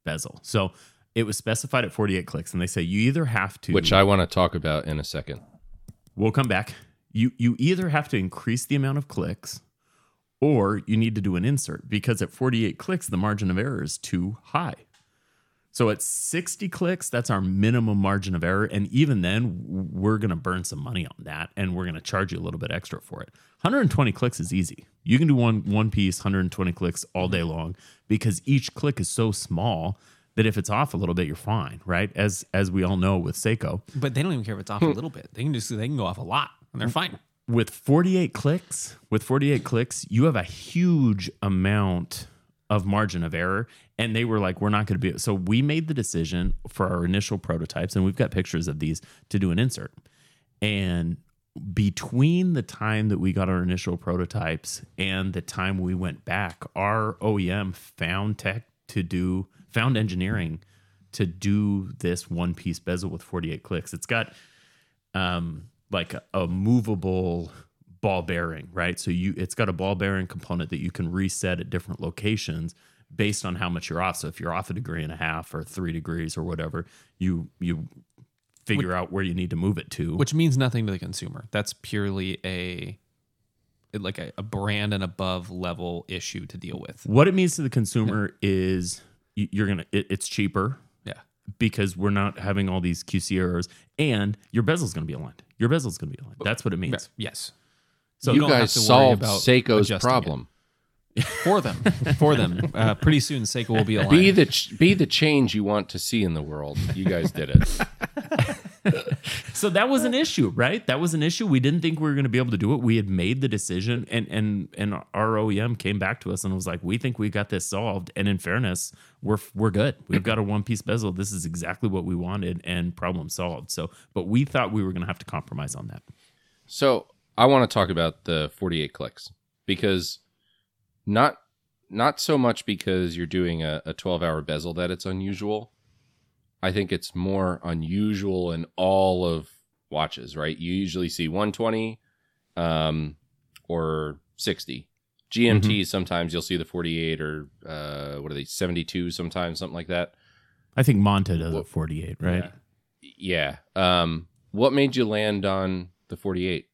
bezel. So it was specified at 48 clicks, and they say you either have to, which I want to talk about in a second. we'll come back. You you either have to increase the amount of clicks, or you need to do an insert because at 48 clicks the margin of error is too high. So at 60 clicks, that's our minimum margin of error. And even then, we're going to burn some money on that and we're going to charge you a little bit extra for it. 120 clicks is easy. You can do one, one piece, 120 clicks all day long because each click is so small that if it's off a little bit, you're fine, right? As as we all know with Seiko. But they don't even care if it's off a little bit. They can just they can go off a lot and they're fine. With 48 clicks with 48 clicks you have a huge amount of margin of error. And they were like we're not going to be so we made the decision for our initial prototypes and we've got pictures of these to do an insert. And between the time that we got our initial prototypes and the time we went back our OEM found tech to do found engineering to do this one piece bezel with 48 clicks. It's got um like a, a movable ball bearing, right? So you it's got a ball bearing component that you can reset at different locations based on how much you're off. So if you're off a degree and a half or 3 degrees or whatever, you you figure out where you need to move it to. Which means nothing to the consumer. That's purely a like a, a brand and above level issue to deal with. what it means to the consumer is you- you're to it, it's cheaper Yeah. because we're not having all these QC errors and your bezel's going to be aligned. Your bezel's going to be aligned. That's what it means. Yes. So you don't guys to worry solved about Seiko's adjusting it. problem. For them. For them. Uh, pretty soon Seiko will be aligned. Be the ch- be the change you want to see in the world. You guys did it. so that was an issue, right? That was an issue. We didn't think we were going to be able to do it. We had made the decision, and and and our OEM came back to us and was like, "We think we got this solved." And in fairness, we're we're good. We've got a one piece bezel. This is exactly what we wanted, and problem solved. So, but we thought we were going to have to compromise on that. So I want to talk about the 48 clicks because not not so much because you're doing a, a 12 hour bezel that it's unusual. I think it's more unusual in all of watches, right? You usually see 120 um, or 60. GMT, sometimes you'll see the 48 or uh, what are they, 72 sometimes, something like that. I think Monta does a 48, right? Yeah. Um, what made you land on the 48?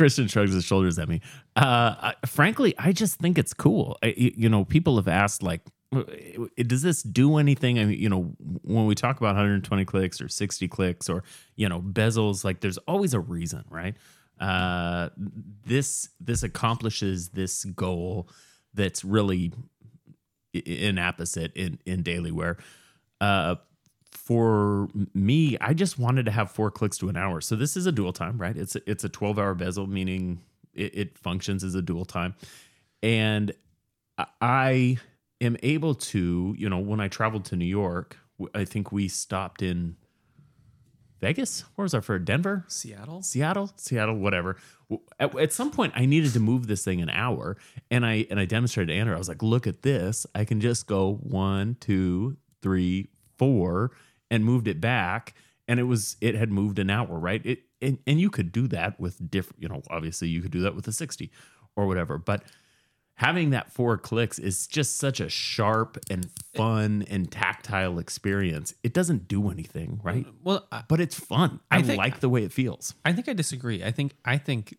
Christian shrugs his shoulders at me. Uh, I, frankly, I just think it's cool. I, you know, people have asked like, does this do anything? I mean, you know, when we talk about 120 clicks or 60 clicks or you know bezels, like there's always a reason, right? Uh, this this accomplishes this goal that's really inapposite in in daily wear. Uh, for me, I just wanted to have four clicks to an hour. So this is a dual time, right? It's a, it's a 12 hour bezel, meaning it, it functions as a dual time. And I- am able to, you know, when I traveled to New York, I think we stopped in Vegas. Where was our for Denver? Seattle. Seattle, Seattle, whatever. At, at some point, I needed to move this thing an hour, and I and I demonstrated to Andrew. I was like, "Look at this! I can just go one, two, three, four, and moved it back, and it was it had moved an hour, right? It and and you could do that with different, you know, obviously you could do that with a sixty or whatever, but having that four clicks is just such a sharp and fun and tactile experience. It doesn't do anything, right? Well, I, But it's fun. I, I think- like the way it feels. I think I disagree. I think I think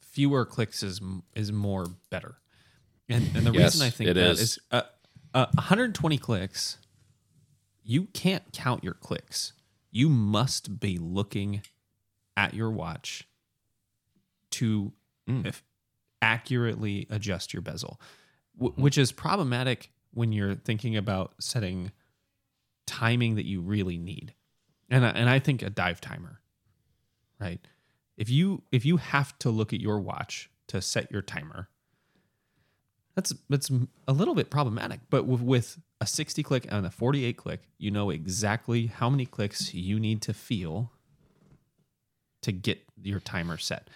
fewer clicks is is more better. And and the Yes, reason I think it that is. is uh, uh, 120 clicks. You can't count your clicks. You must be looking at your watch to hmm. if accurately adjust your bezel, w- hmm. which is problematic when you're thinking about setting timing that you really need. And I, and I think a dive timer, right? If you if you have to look at your watch to set your timer, that's that's a little bit problematic. But with, with a 60 click and a 48 click, you know exactly how many clicks you need to feel to get your timer set.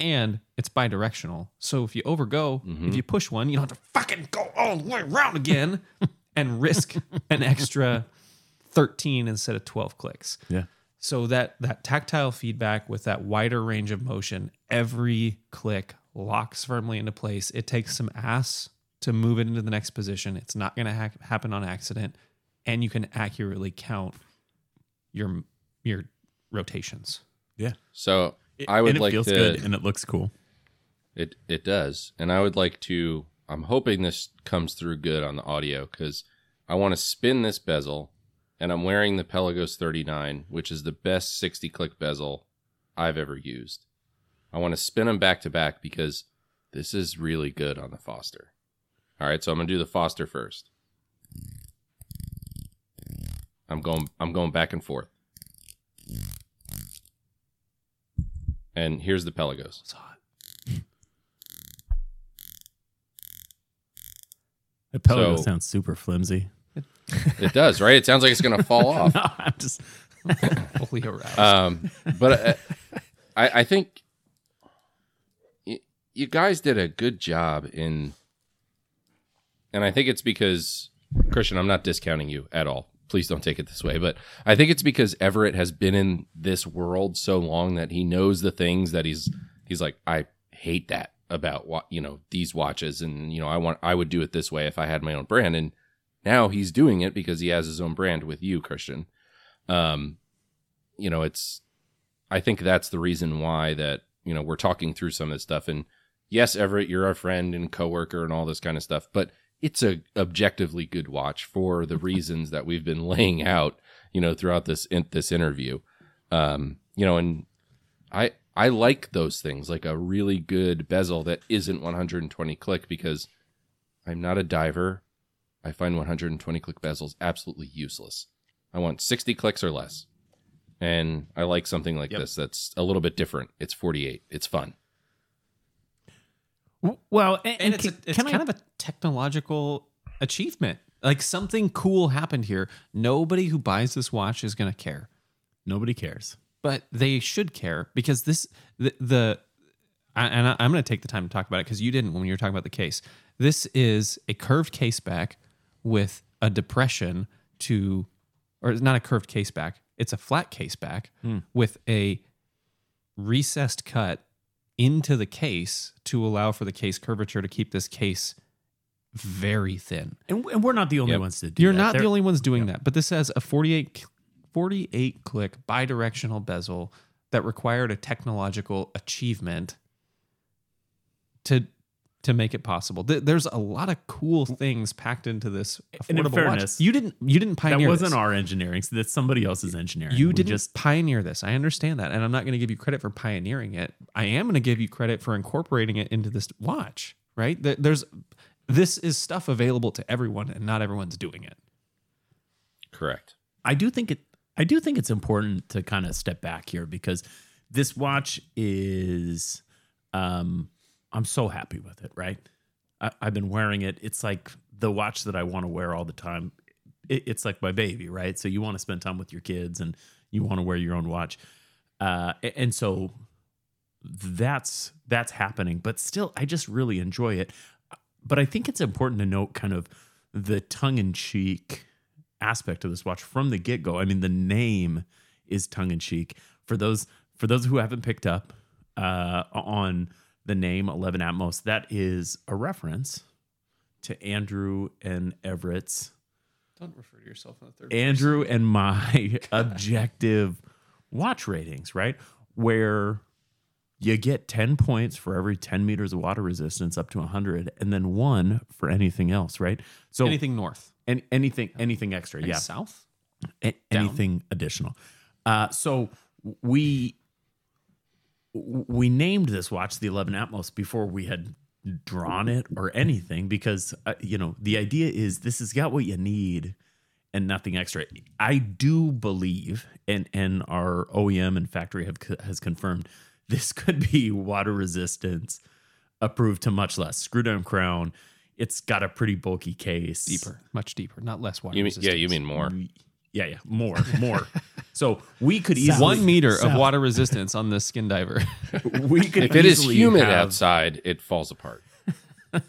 And it's bi-directional. So if you overgo, if mm-hmm. you push one, you don't have to fucking go all the way around again and risk an extra 13 instead of 12 clicks. Yeah. So that that tactile feedback with that wider range of motion, every click locks firmly into place. It takes some ass to move it into the next position. It's not going to ha- happen on accident, and you can accurately count your your rotations. Yeah. So I would and it like feels to. good and it looks cool. It it does, and I would like to. I'm hoping this comes through good on the audio because I want to spin this bezel, and I'm wearing the Pelagos 39, which is the best 60 click bezel I've ever used. I want to spin them back to back because this is really good on the Foster. All right, so I'm gonna do the Foster first. I'm going. I'm going back and forth. And here's the Pelagos. It's hot. The Pelican So- sounds super flimsy. It does, right? It sounds like it's gonna fall off. No, I'm just Fully aroused. Um, but uh, I, I think y- you guys did a good job in, and I think it's because Christian. I'm not discounting you at all. Please don't take it this way, but I think it's because Everett has been in this world so long that he knows the things that he's he's like. I hate that about what you know these watches, and you know I want I would do it this way if I had my own brand, and now he's doing it because he has his own brand with you, Christian. Um, you know, it's I think that's the reason why that, you know, we're talking through some of this stuff. And yes, Everett, you're our friend and coworker and all this kind of stuff, but it's a objectively good watch for the reasons that we've been laying out, you know, throughout this in, this interview. Um, you know, and I I like those things, like a really good bezel that isn't 120 click because I'm not a diver. I find 120 click bezels absolutely useless. I want 60 clicks or less. And I like something like Yep. this that's a little bit different. It's 48. It's fun. Well, and, and it's, a, it's can I- kind of a technological achievement. Like something cool happened here. Nobody who buys this watch is going to care. nobody cares. but they should care because this the, the I, and I, I'm going to take the time to talk about it because you didn't when you were talking about the case. This is a curved case back with a depression to, or it's not a curved case back. It's a flat case back hmm. with a recessed cut into the case to allow for the case curvature to keep this case very thin. And, and we're not the only Yep. ones to do You're that. not There- the only ones doing that, but this has a 48, 48 click bidirectional bezel that required a technological achievement to to make it possible. Th- There's a lot of cool things packed into this And affordable fairness, watch. You didn't you didn't pioneer That wasn't this. our engineering. So that's somebody else's engineering. You We didn't just pioneer this. I understand that, and I'm not going to give you credit for pioneering it. I am going to give you credit for incorporating it into this watch. Right? There- There's this is stuff available to everyone, and not everyone's doing it. Correct. I do think it I do think it's important to kind of step back here because this watch is um I'm so happy with it, right? I, I've been wearing it. It's like the watch that I want to wear all the time. It, it's like my baby, right? So you want to spend time with your kids and you want to wear your own watch. Uh, and so that's that's happening, but still I just really enjoy it. But I think it's important to note kind of the tongue in cheek aspect of this watch from the get go. I mean, the name is tongue in cheek for those for those who haven't picked up uh, on the name Eleven Atmos. That is a reference to Andrew and Everett's Don't refer to yourself in the third. Andrew and my objective watch ratings, right? Where you get 10 points for every 10 meters of water resistance up to 100 and then one for anything else, right? So Anything north, an- anything anything extra, yeah. south. A- anything additional. Uh, so we we named this watch the 11 Atmos before we had drawn it or anything because uh, you know the idea is this has got what you need and nothing extra. I do believe, and and our OEM and factory have has confirmed this could be water resistance approved to much less. Screw down crown. It's got a pretty bulky case. Deeper, much deeper, not less water. You mean, yeah, you mean more. Yeah, yeah, more, more. so we could easily one meter of water resistance on this skin diver. We could If it is humid have, outside, it falls apart.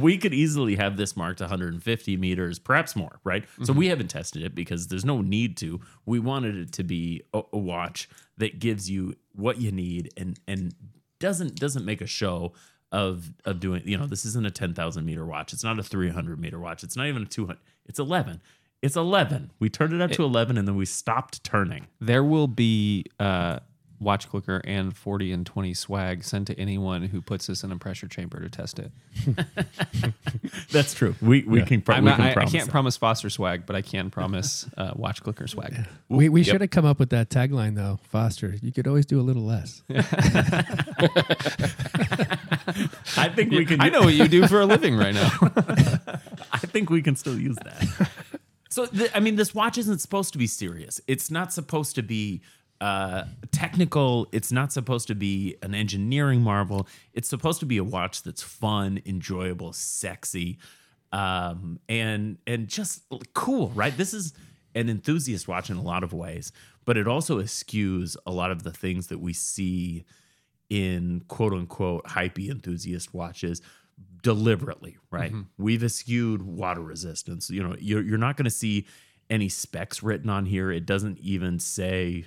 we could easily have this marked 150 meters, perhaps more, right? So mm-hmm. we haven't tested it because there's no need to. We wanted it to be a, a watch that gives you what you need and and doesn't doesn't make a show of of doing. You know, this isn't a 10,000 meter watch. It's not a 300 meter watch. It's not even a 200. It's 11. It's 11. We turned it up to 11 and then we stopped turning. there will be uh, watch clicker and 40 and 20 swag sent to anyone who puts this in a pressure chamber to test it. That's true. We we can, pro- I'm we not, can I, I promise can't that. promise Foster swag, but I can promise uh, watch clicker swag. We, we Yep. should have come up with that tagline though, Foster. You could always do a little less. I think we can. I know what you do for a living right now. I think we can still use that. So, th- I mean, this watch isn't supposed to be serious. It's not supposed to be uh, technical. It's not supposed to be an engineering marvel. It's supposed to be a watch that's fun, enjoyable, sexy, um, and and just cool. Right? This is an enthusiast watch in a lot of ways, but it also eschews a lot of the things that we see in quote unquote hypey enthusiast watches deliberately, right? Mm-hmm. We've eschewed water resistance. You know, you're, you're not going to see any specs written on here. It doesn't even say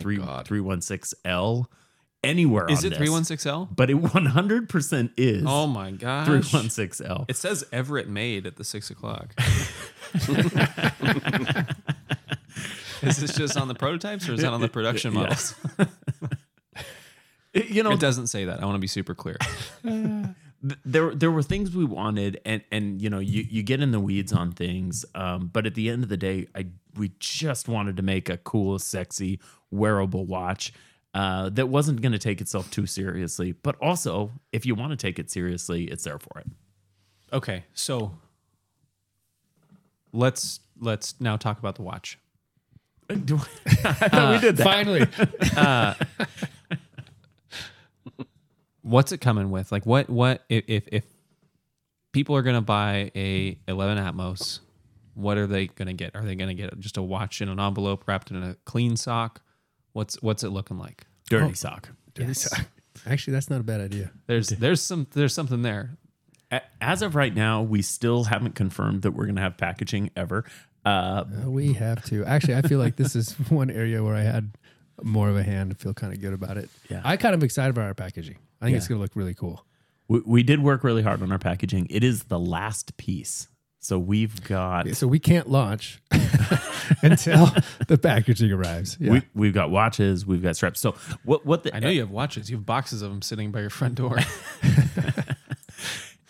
three God. three one six L anywhere. Is it this. 316L? But it one hundred percent is. Oh my god, three one six L. It says Everett made at the six o'clock. is this just on the prototypes or is that on the production Yeah. models? You know, It doesn't say that. I want to be super clear. Th- there there were things we wanted and and you know you you get in the weeds on things um but at the end of the day i we just wanted to make a cool sexy wearable watch uh that wasn't going to take itself too seriously but also if you want to take it seriously it's there for it Okay, so let's let's now talk about the watch. I, I thought we did that Finally. What's it coming with? Like what what if if, if people are gonna buy a 11 Atmos, what are they gonna get? Are they gonna get just a watch in an envelope wrapped in a clean sock? What's what's it looking like? dirty sock Dirty sock. Actually, that's not a bad idea. There's there's some there's something there. As of right now, we still haven't confirmed that we're going to have packaging ever. Uh, Uh, we have to. Actually, I feel like this is one area where I had more of a hand. I feel kind of good about it. Yeah. I kind of excited about our packaging. I think it's going to look really cool. we, we did work really hard on our packaging. It is the last piece. So we've got So we can't launch until the packaging arrives. Yeah. we, we've got watches, we've got straps. So what what the I know you have watches. You have boxes of them sitting by your front door.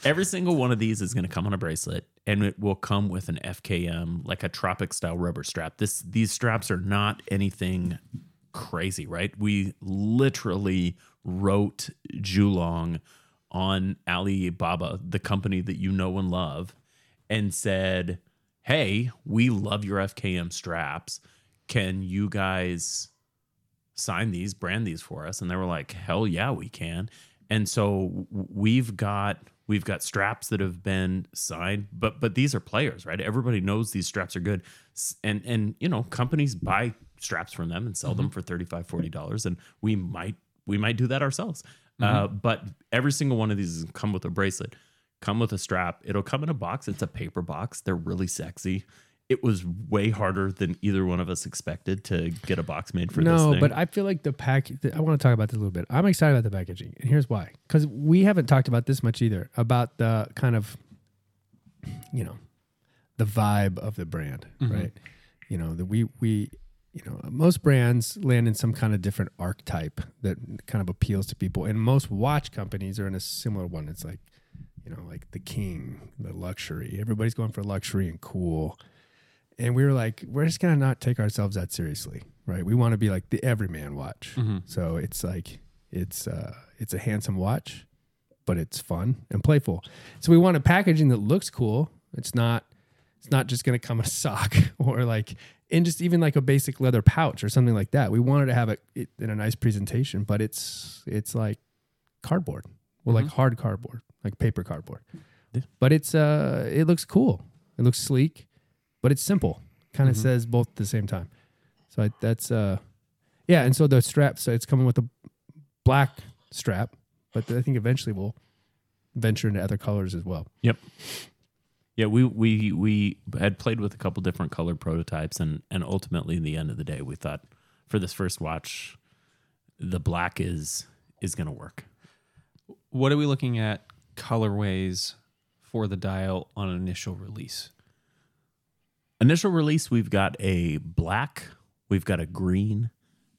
every single one of these is going to come on a bracelet and it will come with an FKM like a tropic style rubber strap. This these straps are not anything crazy, right? We literally wrote Julong on Alibaba, the company that you know and love, and said, "Hey, we love your FKM straps. Can you guys sign these, brand these for us?" And they were like, "Hell yeah, we can." And so we've got we've got straps that have been signed, but but these are players, right? Everybody knows these straps are good, and and you know companies buy straps from them and sell them mm-hmm. for 35 40 dollars, and we might we might do that ourselves. Uh, mm-hmm. but every single one of these is come with a bracelet, come with a strap. It'll come in a box. It's a paper box. They're really sexy. It was way harder than either one of us expected to get a box made for this no, but I feel like the pack. I want to talk about this a little bit. I'm excited about the packaging, and here's why. Because we haven't talked about this much either. About the kind of, you know, the vibe of the brand, mm-hmm. right? You know, that we we, you know, most brands land in some kind of different archetype that kind of appeals to people, and most watch companies are in a similar one. It's like, you know, like the king, the luxury. Everybody's going for luxury and cool and we were like, we're just gonna not take ourselves that seriously, right? We want to be like the everyman watch. So it's like it's uh, it's a handsome watch, but it's fun and playful. So we want a packaging that looks cool. It's not it's not just gonna come a sock or like in just even like a basic leather pouch or something like that. We wanted to have it, it in a nice presentation, but it's it's like cardboard, well, like hard cardboard, like paper cardboard. Yeah. But it's uh, it looks cool. It looks sleek but it's simple. Kind of says both at the same time. So I, that's uh, yeah. And so the strap, so it's coming with a black strap, but I think eventually we'll venture into other colors as well. Yep. Yeah, we we we had played with a couple different color prototypes, and and ultimately, in the end of the day, we thought for this first watch, the black is is going to work. what are we looking at colorways for the dial on initial release? Initial release, we've got a black, we've got a green,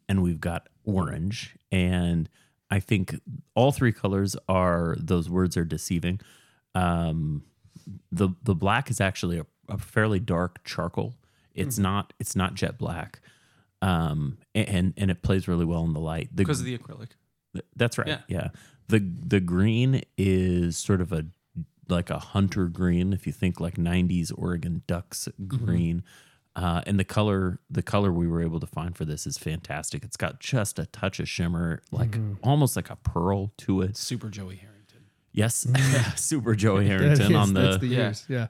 and we've got orange. And I think all three colors are those words are deceiving. Um, the the black is actually a, a fairly dark charcoal. It's not it's not jet black. Um, and and it plays really well in the light. The Because of the acrylic. That's right. Yeah. Yeah. The the green is sort of a like a hunter green, if you think like '90s Oregon Ducks green. Uh, and the color the color we were able to find for this is fantastic. It's got just a touch of shimmer, like almost like a pearl to it. Super Joey Harrington. Yes, super Joey Harrington is- on that's the the yeah. ears. Yeah.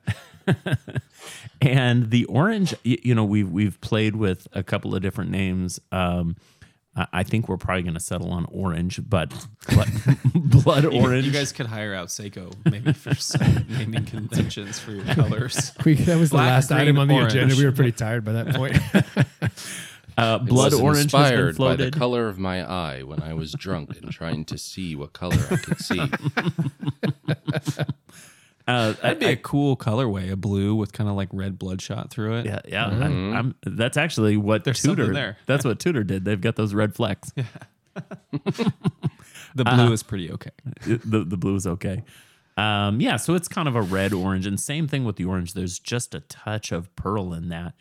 and the orange you know we've we've played with a couple of different names um I I think we're probably going to settle on orange, but blood, blood orange. You guys could hire out Seiko maybe for some naming conventions for your colors. We, that was the Black, last item on the orange. agenda. We were pretty tired by that point. Uh, blood was orange has been inspired by the color of my eye when I was drunk and trying to see what color I could see. Uh, That'd be I- a cool colorway, a blue with kind of like red bloodshot through it. yeah, yeah. I, I'm, that's actually what There's Tudor. There. that's what Tudor did. They've got those red flecks. The blue is pretty okay. the the blue is okay. Um, yeah, so it's kind of a red orange, and same thing with the orange. There's just a touch of pearl in that,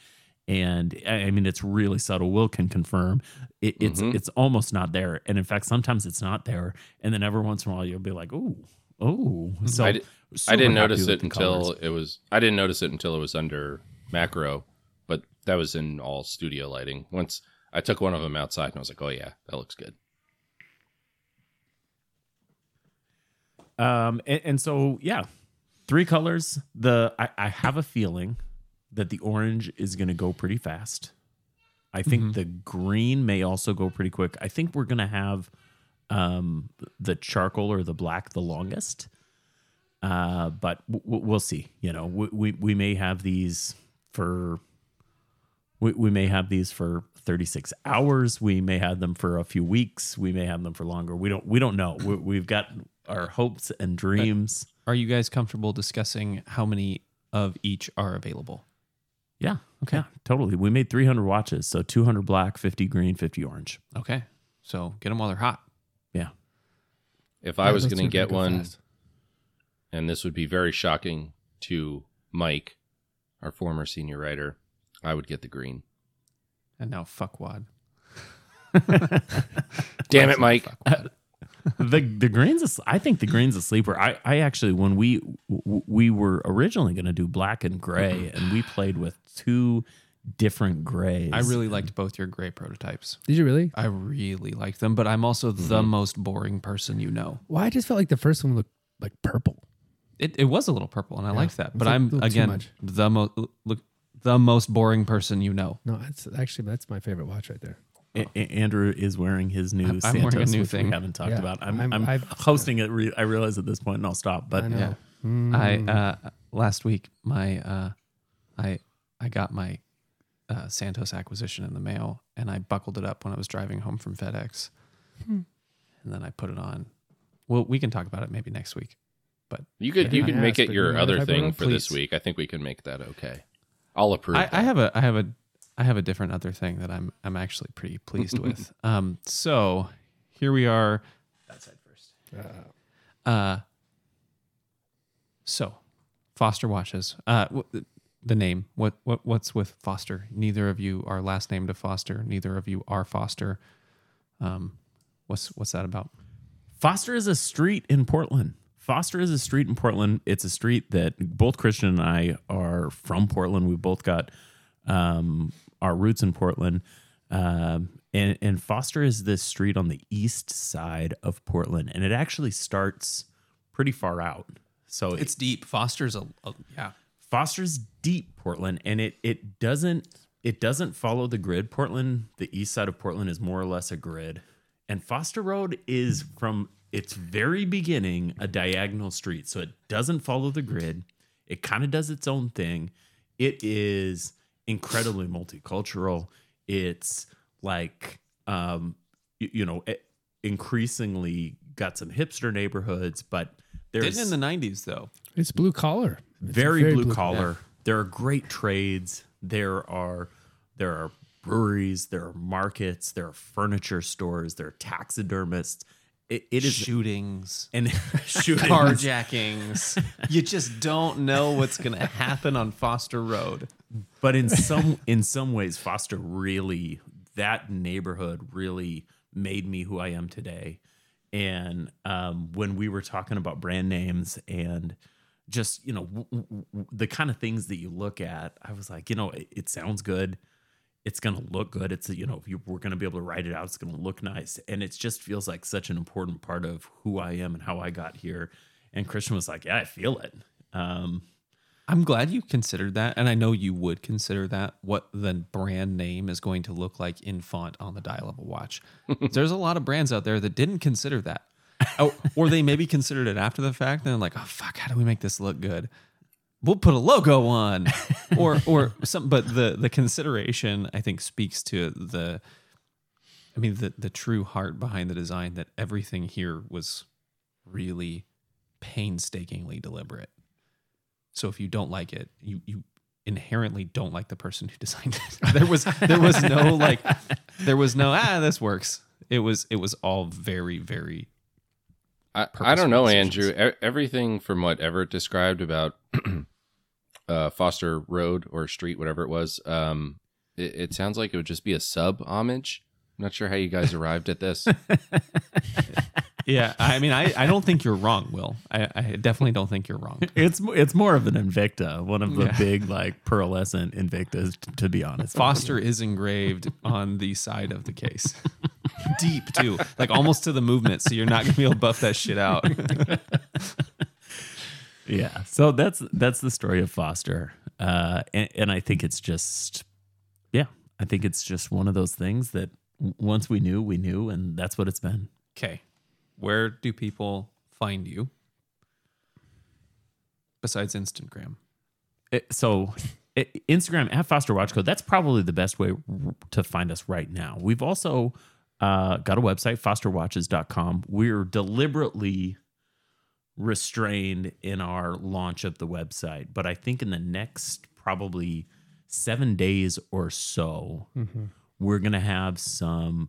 and I mean it's really subtle. Will can confirm it, it's it's almost not there, and in fact sometimes it's not there, and then every once in a while you'll be like, oh, oh. So I, di- I didn't notice it until colors. it was. I didn't notice it until it was under macro, but that was in all studio lighting. Once I took one of them outside and I was like, "Oh yeah, that looks good." Um, and, and so yeah, three colors. The I, I have a feeling that the orange is going to go pretty fast. I think the green may also go pretty quick. I think we're going to have um, the charcoal or the black the longest. Uh, but w- we'll see. You know, we, we we may have these for we, we may have these for 36 hours. We may have them for a few weeks. We may have them for longer. We don't we don't know. We, we've got our hopes and dreams. Are you guys comfortable discussing how many of each are available? Yeah. Okay. Yeah, totally. We made 300 watches. So 200 black, 50 green, 50 orange. Okay. So get them while they're hot. Yeah. If I Yeah, was those going to get go one, fast. and this would be very shocking to Mike, our former senior writer, I would get the green. And now fuck wad. Damn it, Mike. the the greens is, I think the greens a sleeper. I I actually when we w- we were originally going to do black and gray and we played with two different grays. I really liked both your gray prototypes. Did you really? I really liked them, but I'm also the most boring person you know. Well, I just felt like the first one looked like purple. It, it was a little purple, and I liked that. it's But I'm again the most look the most boring person you know. No, that's actually that's my favorite watch right there. A- A- Andrew is wearing his new I'm Santos, wearing a new which thing. we haven't talked Yeah. about. I'm, I'm- I'm, I've- hosting it. Re- I realize at this point, and I'll stop. But I know. Yeah. Mm. I uh, last week my uh, I I got my uh, Santos acquisition in the mail, and I buckled it up when I was driving home from FedEx, Hmm. and then I put it on. Well, we can talk about it maybe next week. But You could you Yeah, could yes, make it your other if I put it thing on? for this week. I think we can make that okay. I'll approve. I, I have a I have a I have a different other thing that I'm I'm actually pretty pleased with. Um, so here we are. That side first. Uh, so Foster watches. Uh, w- the name. What what what's with Foster? Neither of you are last name to Foster. Neither of you are Foster. Um, what's what's that about? Foster is a street in Portland. Foster is a street in Portland. It's a street that both Christian and I are from Portland. We've both got um, our roots in Portland. Um, and, and Foster is this street on the east side of Portland. And it actually starts pretty far out. So It's deep. Foster's a, a yeah. Foster's deep Portland, and it it doesn't it doesn't follow the grid. Portland, the east side of Portland, is more or less a grid, and Foster Road is from its very beginning a diagonal street, so it doesn't follow the grid. It kind of does its own thing. It is incredibly multicultural. It's like um, you, you know, it increasingly got some hipster neighborhoods, but there's Didn't in the '90s though. It's blue collar. It's very, blue, collar. There are great trades. There are there are breweries. There are markets. There are furniture stores. There are taxidermists. It, it is shootings. and shootings. carjackings. you just don't know what's going to happen on Foster Road. but in some in some ways, Foster really that neighborhood really made me who I am today. And um, when we were talking about brand names and just you know w- w- w- the kind of things that you look at, I was like, you know, it, it sounds good. It's gonna look good. It's you know, if you, we're gonna be able to write it out, it's gonna look nice, and it just feels like such an important part of who I am and how I got here. And Christian was like, yeah, I feel it. Um, I'm glad you considered that. And I know you would consider that what the brand name is going to look like in font on the dial of a watch. There's a lot of brands out there that didn't consider that. Or, or they maybe considered it after the fact. And like, oh, fuck, how do we make this look good? We'll put a logo on. or, or some, but the, the consideration, I think, speaks to the, I mean, the, the true heart behind the design that everything here was really painstakingly deliberate. So if you don't like it, you you inherently don't like the person who designed it. there was there was no like there was no ah this works. It was it was all very very I, I don't know, decisions. Andrew. E- everything from what Everett described about uh, Foster Road or Street, whatever it was, um, it, it sounds like it would just be a sub homage. I'm not sure how you guys arrived at this. yeah. I mean I I don't think you're wrong, Will. I, I definitely don't think you're wrong. It's it's more of an Invicta, one of the Yeah. big like pearlescent Invictas, t- to be honest. Foster is engraved on the side of the case. Deep too, like almost to the movement, so you're not gonna be able to buff that shit out. Yeah, so that's that's the story of Foster, uh, and, and I think it's just, yeah, I think it's just one of those things that once we knew, we knew, and that's what it's been. Okay. Where do people find you besides Instagram? It- so it, Instagram at Foster Watch Code. That's probably the best way to find us right now. We've also uh, got a website, fosterwatches.com. We're deliberately restrained in our launch of the website, but I think in the next probably seven days or so, we're going to have some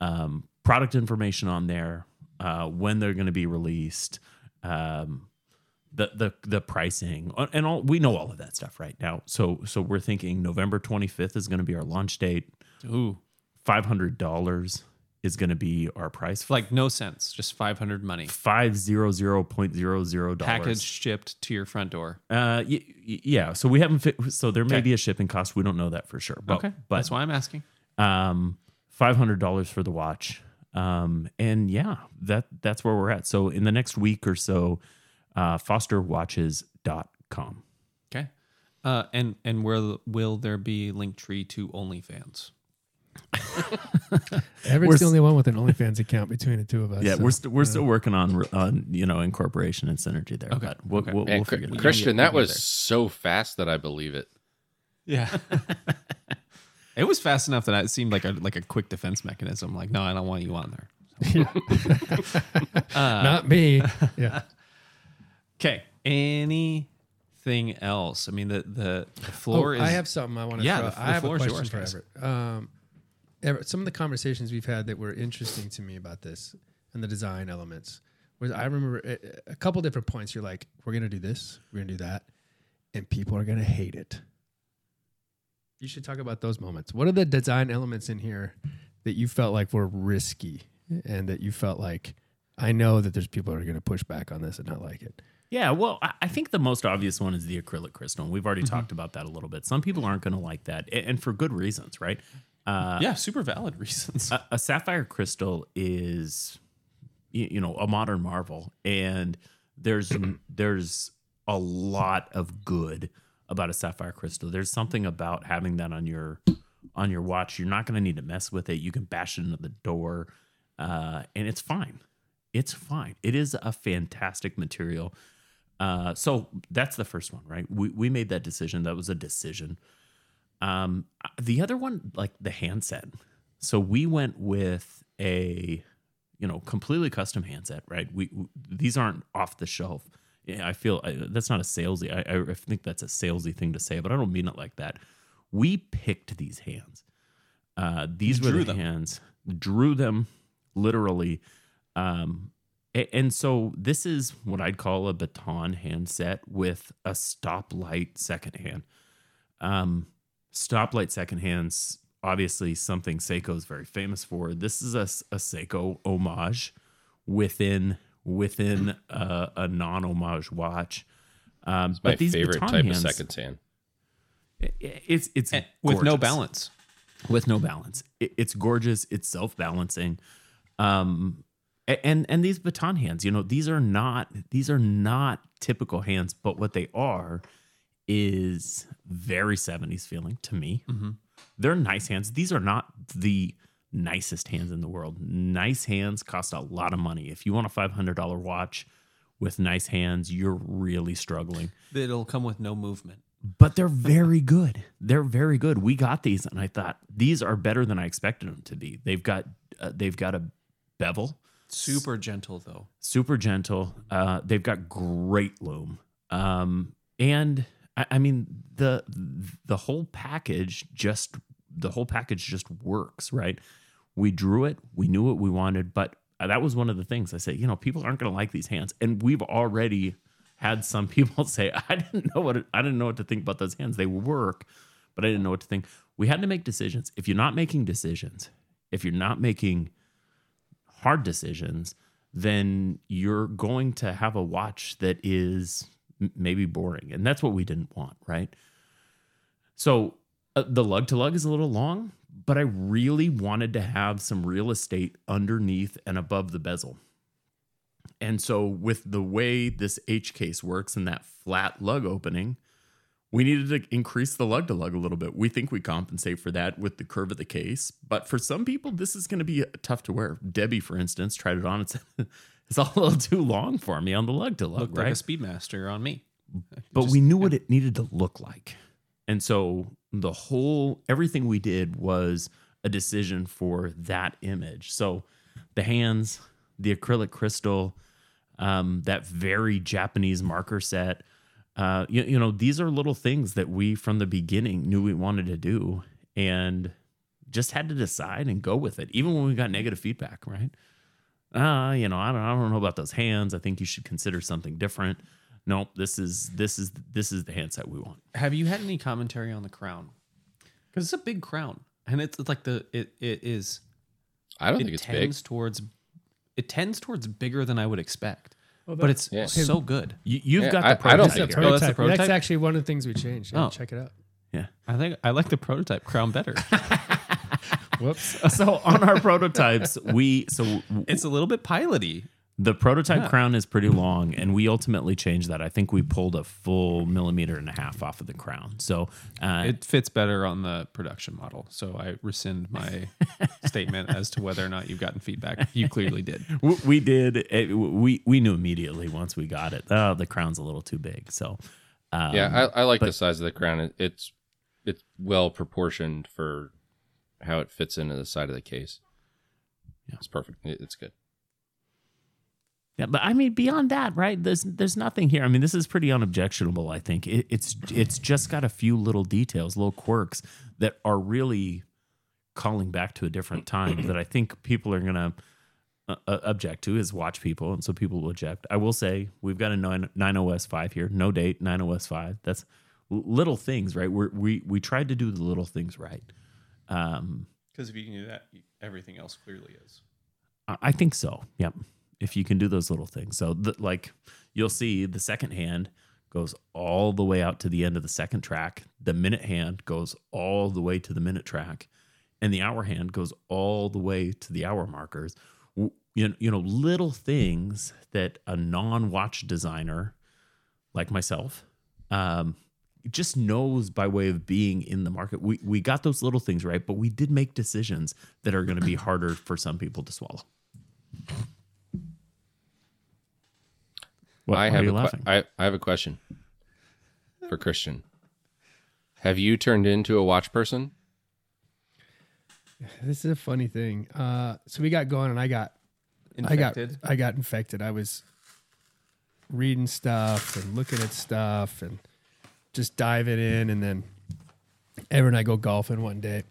um, product information on there, uh, when they're going to be released. Um, the the the pricing uh, and all we know all of that stuff right now. So so we're thinking November 25th is going to be our launch date. Ooh, $500 is going to be our price. like no sense, just 500 money. 500.00 Package shipped to your front door. Uh y- y- yeah, so we haven't fit, so there may Okay. be a shipping cost. We don't know that for sure. But, okay, but that's why I'm asking. um $500 for the watch. Um and yeah, that that's where we're at. So in the next week or so uh fosterwatches.com. Okay, uh, and and where will there be link tree to OnlyFans? Everett's We're the only one with an OnlyFans account between the two of us. Yeah, so, we're st- we're uh, still working on on you know incorporation and synergy there. Okay, but we'll, okay. we'll, Man, we'll Chr- figure it out. Christian, We'll that was there. so fast that I believe it. Yeah. it was fast enough that it seemed like a like a quick defense mechanism. Like, no, I don't want you on there. Uh, not me. Yeah. Okay. Anything else? I mean, the the, the oh, floor Oh, is. I have something I want to. Yeah, throw. the- I have a question yours, for guys. Everett. Um, Everett, some of the conversations we've had that were interesting to me about this and the design elements was I remember a, a couple different points. You're like, we're gonna do this, we're gonna do that, and people are gonna hate it. You should talk about those moments. What are the design elements in here that you felt like were risky and that you felt like I know that there's people that are going to push back on this and not like it. Yeah, well, I- I think the most obvious one is the acrylic crystal. and We've already Mm-hmm. talked about that a little bit. Some people aren't going to like that, and for good reasons, right? Uh, yeah, super valid reasons. a, a sapphire crystal is, you know, a modern marvel, and there's there's a lot of good about a sapphire crystal. There's something about having that on your on your watch. You're not going to need to mess with it. You can bash it into the door, uh, and it's fine. It's fine. It is a fantastic material. Uh, so that's the first one, right? We we made that decision. That was a decision. Um, the other one, like the handset. So we went with a, you know, completely custom handset, right? We, we these aren't off the shelf. Yeah, I feel I, that's not a salesy. I, I think that's a salesy thing to say, but I don't mean it like that. We picked these hands. Uh, these were the them. hands, drew them literally. Um, and so this is what I'd call a baton handset with a stoplight second hand. Um, stoplight second hands, obviously something Seiko is very famous for. This is a, a Seiko homage within within a, a non homage watch. Um, My but these favorite baton type hands, of second hand. i- It's it's And with no balance. with no balance. It, it's gorgeous. It's self balancing. Um, and and these baton hands, you know, these are not these are not typical hands, but what they are is very 70s feeling to me. They're nice hands. These are not the nicest hands in the world. Nice hands cost a lot of money. If you want a $500 watch with nice hands, you're really struggling It'll come with no movement. but they're very good. They're very good. We got these, and I thought these are better than I expected them to be. They've got uh, they've got a bevel, Super gentle though. super gentle. Uh, they've got great loom, um, and I, I mean the the whole package just the whole package just works. Right? We drew it. We knew what we wanted, but that was one of the things I said. You know, people aren't going to like these hands, and we've already had some people say, "I didn't know what I didn't know what to think about those hands. They work, but I didn't know what to think." We had to make decisions. If you're not making decisions, if you're not making hard decisions, then you're going to have a watch that is maybe boring, and that's what we didn't want, right? So uh, the lug to lug is a little long, but I really wanted to have some real estate underneath and above the bezel. And so, with the way this H case works and that flat lug opening, we needed to increase the lug to lug a little bit. We think we compensate for that with the curve of the case, but for some people, this is going to be tough to wear. Debbie, for instance, tried it on said, "It's all a little too long for me on the lug to lug." Looked Right? like a Speedmaster on me. but Just- we knew what it needed to look like. And so the whole everything we did was a decision for that image. So the hands, the acrylic crystal, um, that very Japanese marker set. Uh, you, you know, these are little things that we from the beginning knew we wanted to do and just had to decide and go with it, even when we got negative feedback, right? Uh, you know, I don't, I don't know about those hands. I think you should consider something different. Nope, this is this is this is the handset we want. Have you had any commentary on the crown? Because it's a big crown, and it's, it's like the it it is. I don't It think it's big. tends towards. It tends towards bigger than I would expect, Well, but it's Yeah. so good. You, you've Yeah, got I- the I don't prototype think That's, here. Oh, that's the prototype. That's actually one of the things we changed. Yeah, Oh. Check it out. Yeah. I think I like the prototype crown better. Whoops. So on our prototypes, we so it's a little bit piloty. The prototype Yeah. crown is pretty long, and we ultimately changed that. I think we pulled a full millimeter and a half off of the crown. So uh, It fits better on the production model, so I rescind my statement as to whether or not you've gotten feedback. You clearly did. w- we did. It, we we knew immediately once we got it. Oh, the crown's a little too big. So um, yeah, I, I like but- the size of the crown. It, it's it's well proportioned for how it fits into the side of the case. Yeah. It's perfect. It- it's good. Yeah, but I mean, beyond that, right? There's there's nothing here. I mean, this is pretty unobjectionable. I think it, it's it's just got a few little details, little quirks that are really calling back to a different time that I think people are gonna uh, uh, object to is watch people, and so people will object. I will say we've got a 9, 9OS five here, no date, 9OS five. That's little things, right? We're, we we tried to do the little things right. Um, Because if you can do that, everything else clearly is. I I think so. Yep. If you can do those little things. So, the, like, you'll see the second hand goes all the way out to the end of the second track. The minute hand goes all the way to the minute track. And the hour hand goes all the way to the hour markers. You know, you know little things that a non watch designer like myself um, just knows by way of being in the market. We, we got those little things right, but we did make decisions that are going to be harder for some people to swallow. What, I why are have you a que- laughing? I, I have a question for Christian. Have you turned into a watch person? This is a funny thing. Uh, so we got going, and I got Infected. I got I got infected. I was reading stuff and looking at stuff and just diving in, and then Ever and I go golfing one day,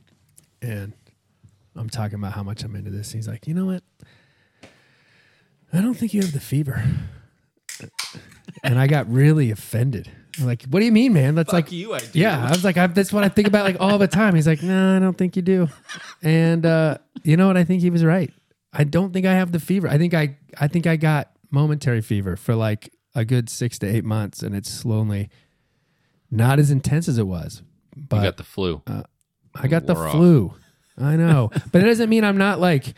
and I'm talking about how much I'm into this. And He's like, you know what? I don't think you have the fever. And I got really offended. I'm like, what do you mean, man? That's like you, I do. yeah, I was like, I, that's what I think about like all the time. He's like, no, I don't think you do. And uh, you know what? I think he was right. I don't think I have the fever. I think I, I think I got momentary fever for like a good six to eight months, and it's slowly not as intense as it was. You But got the flu. I got the off. flu. I know, but it doesn't mean I'm not like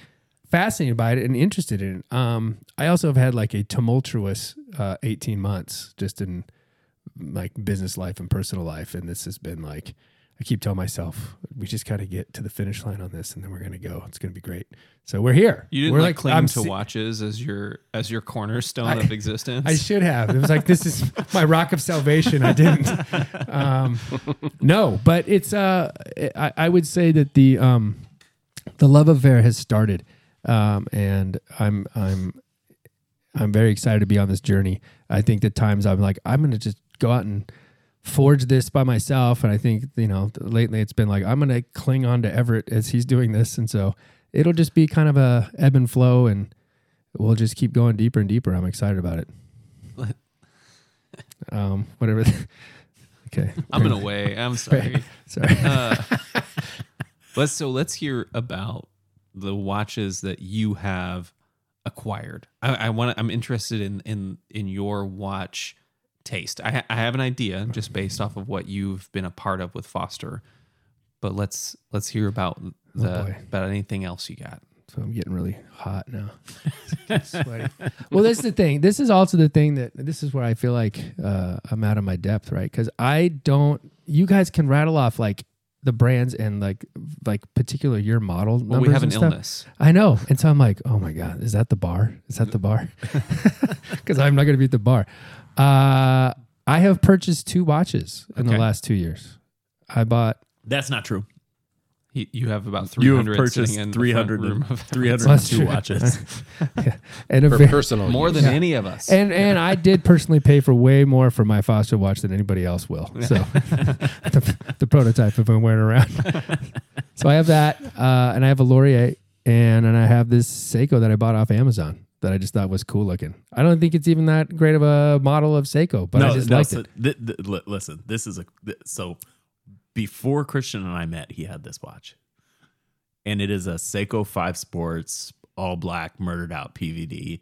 fascinated by it and interested in it. Um, I also have had like a tumultuous uh, 18 months just in like business life and personal life, and this has been like I keep telling myself we just got to get to the finish line on this, and then we're gonna go. It's gonna be great. So we're here. You didn't we're like, cling I'm to se- watches as your as your cornerstone I- of existence. I should have. It was like this is my rock of salvation. I didn't. Um, no, but it's. Uh, I, I would say that the um, the love affair has started, um, and I'm I'm I'm very excited to be on this journey. I think the times I'm like I'm going to just go out and forge this by myself, and I think you know lately it's been like I'm going to cling on to Everett as he's doing this, and so it'll just be kind of a ebb and flow and. We'll just keep going deeper and deeper. I'm excited about it um, whatever. okay, I'm in a way. I'm sorry. sorry. Uh, let's so let's hear about the watches that you have acquired. I, I want. I'm interested in in in your watch taste. I, I have an idea just based off of what you've been a part of with Foster, but let's let's hear about the boy. about anything else you got. So I'm getting really hot now. Sweaty. Well, this is the thing. This is also the thing that this is where I feel like uh, I'm out of my depth, right? Because I don't. You guys can rattle off like the brands and like like particular year model Well, numbers we have and an stuff. illness. I know, and so I'm like, oh my god, is that the bar? Is that the bar? Because I'm not going to be at the bar. Uh, I have purchased two watches in the last two years. I bought That's not true. He, you have about You 300 have purchased sitting in 300 room of 302 true. watches. and a For ve- personal more use. than any of us. and and I did personally pay for way more for my Foster watch than anybody else will. So the, the prototype if I'm wearing around. so I have that, uh, and I have a Lorier, and and I have this Seiko that I bought off Amazon that I just thought was cool looking. I don't think it's even that great of a model of Seiko, but I just liked so it. th- th- listen, this is a th- so before Christian and I met, he had this watch, and it is a Seiko Five Sports all black murdered out PVD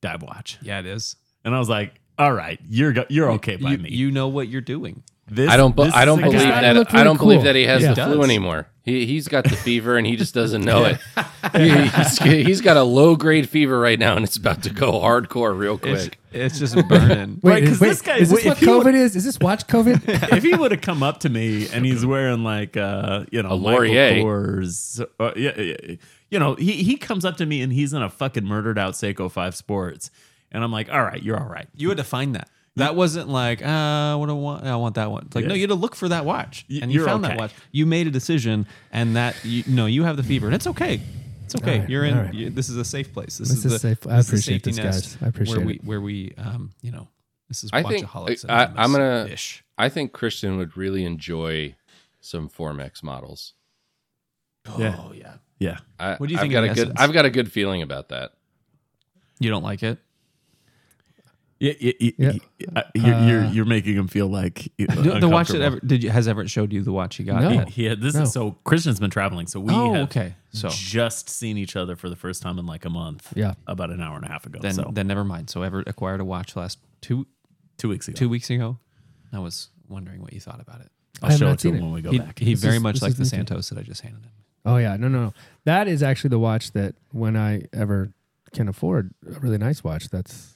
dive watch, yeah, it is. and I was like, "All right, you're go- you're okay by you, me." you know what you're doing. this, I don't. be- this I don't believe guy- thought it that. looked I don't really believe that he has Yeah. the It flu anymore. He he's got the fever and he just doesn't know it. He- he's, he's got a low grade fever right now and it's about to go hardcore real quick. it's just burning. Wait, Right, 'cause is, wait, this guy- is this wait, what if would- COVID is? Is this watch COVID? if he would have come up to me and he's wearing like uh you know A Michael Lorier. Kors, uh, yeah, yeah, yeah. you know he he comes up to me and he's in a fucking murdered out Seiko Five Sports, and I'm like, all right, you're all right. You had to find that. That wasn't like, uh, what do I want? I want that one. It's like, Yeah. no, you had to look for that watch, and you you're found okay. that watch. You made a decision, and that you no, you have the fever, and it's okay. It's okay. All right, You're in. all right. You, this is a safe place. This, This is is the safe. I this is appreciate safety this, nest guys. I appreciate where we where we um you know this is I think- watchaholics. I- I'm gonna- ish. I think Christian would really enjoy some Formex models. Yeah. Oh yeah. Yeah, I, What do you I've think got a the good. I've got a good feeling about that. You don't like it? Yeah, yeah, yeah, Yeah. uh, you're, you're Uh, you're making him feel like The, the watch that ever did you has Everett showed you the watch he got? No. yet? He had this No. is so Christian's been traveling, so we Oh, have okay. So just seen each other for the first time in like a month. Yeah. about an hour and a half ago. then so then never mind. So Everett acquired a watch last two two weeks ago, two weeks ago. I was wondering what you thought about it. I I'll have show it to him it. when we go He, back. he This very is- much this like the new to- Santos that I just handed him. Oh yeah, no, no, no. That is actually the watch that when I ever can afford a really nice watch, that's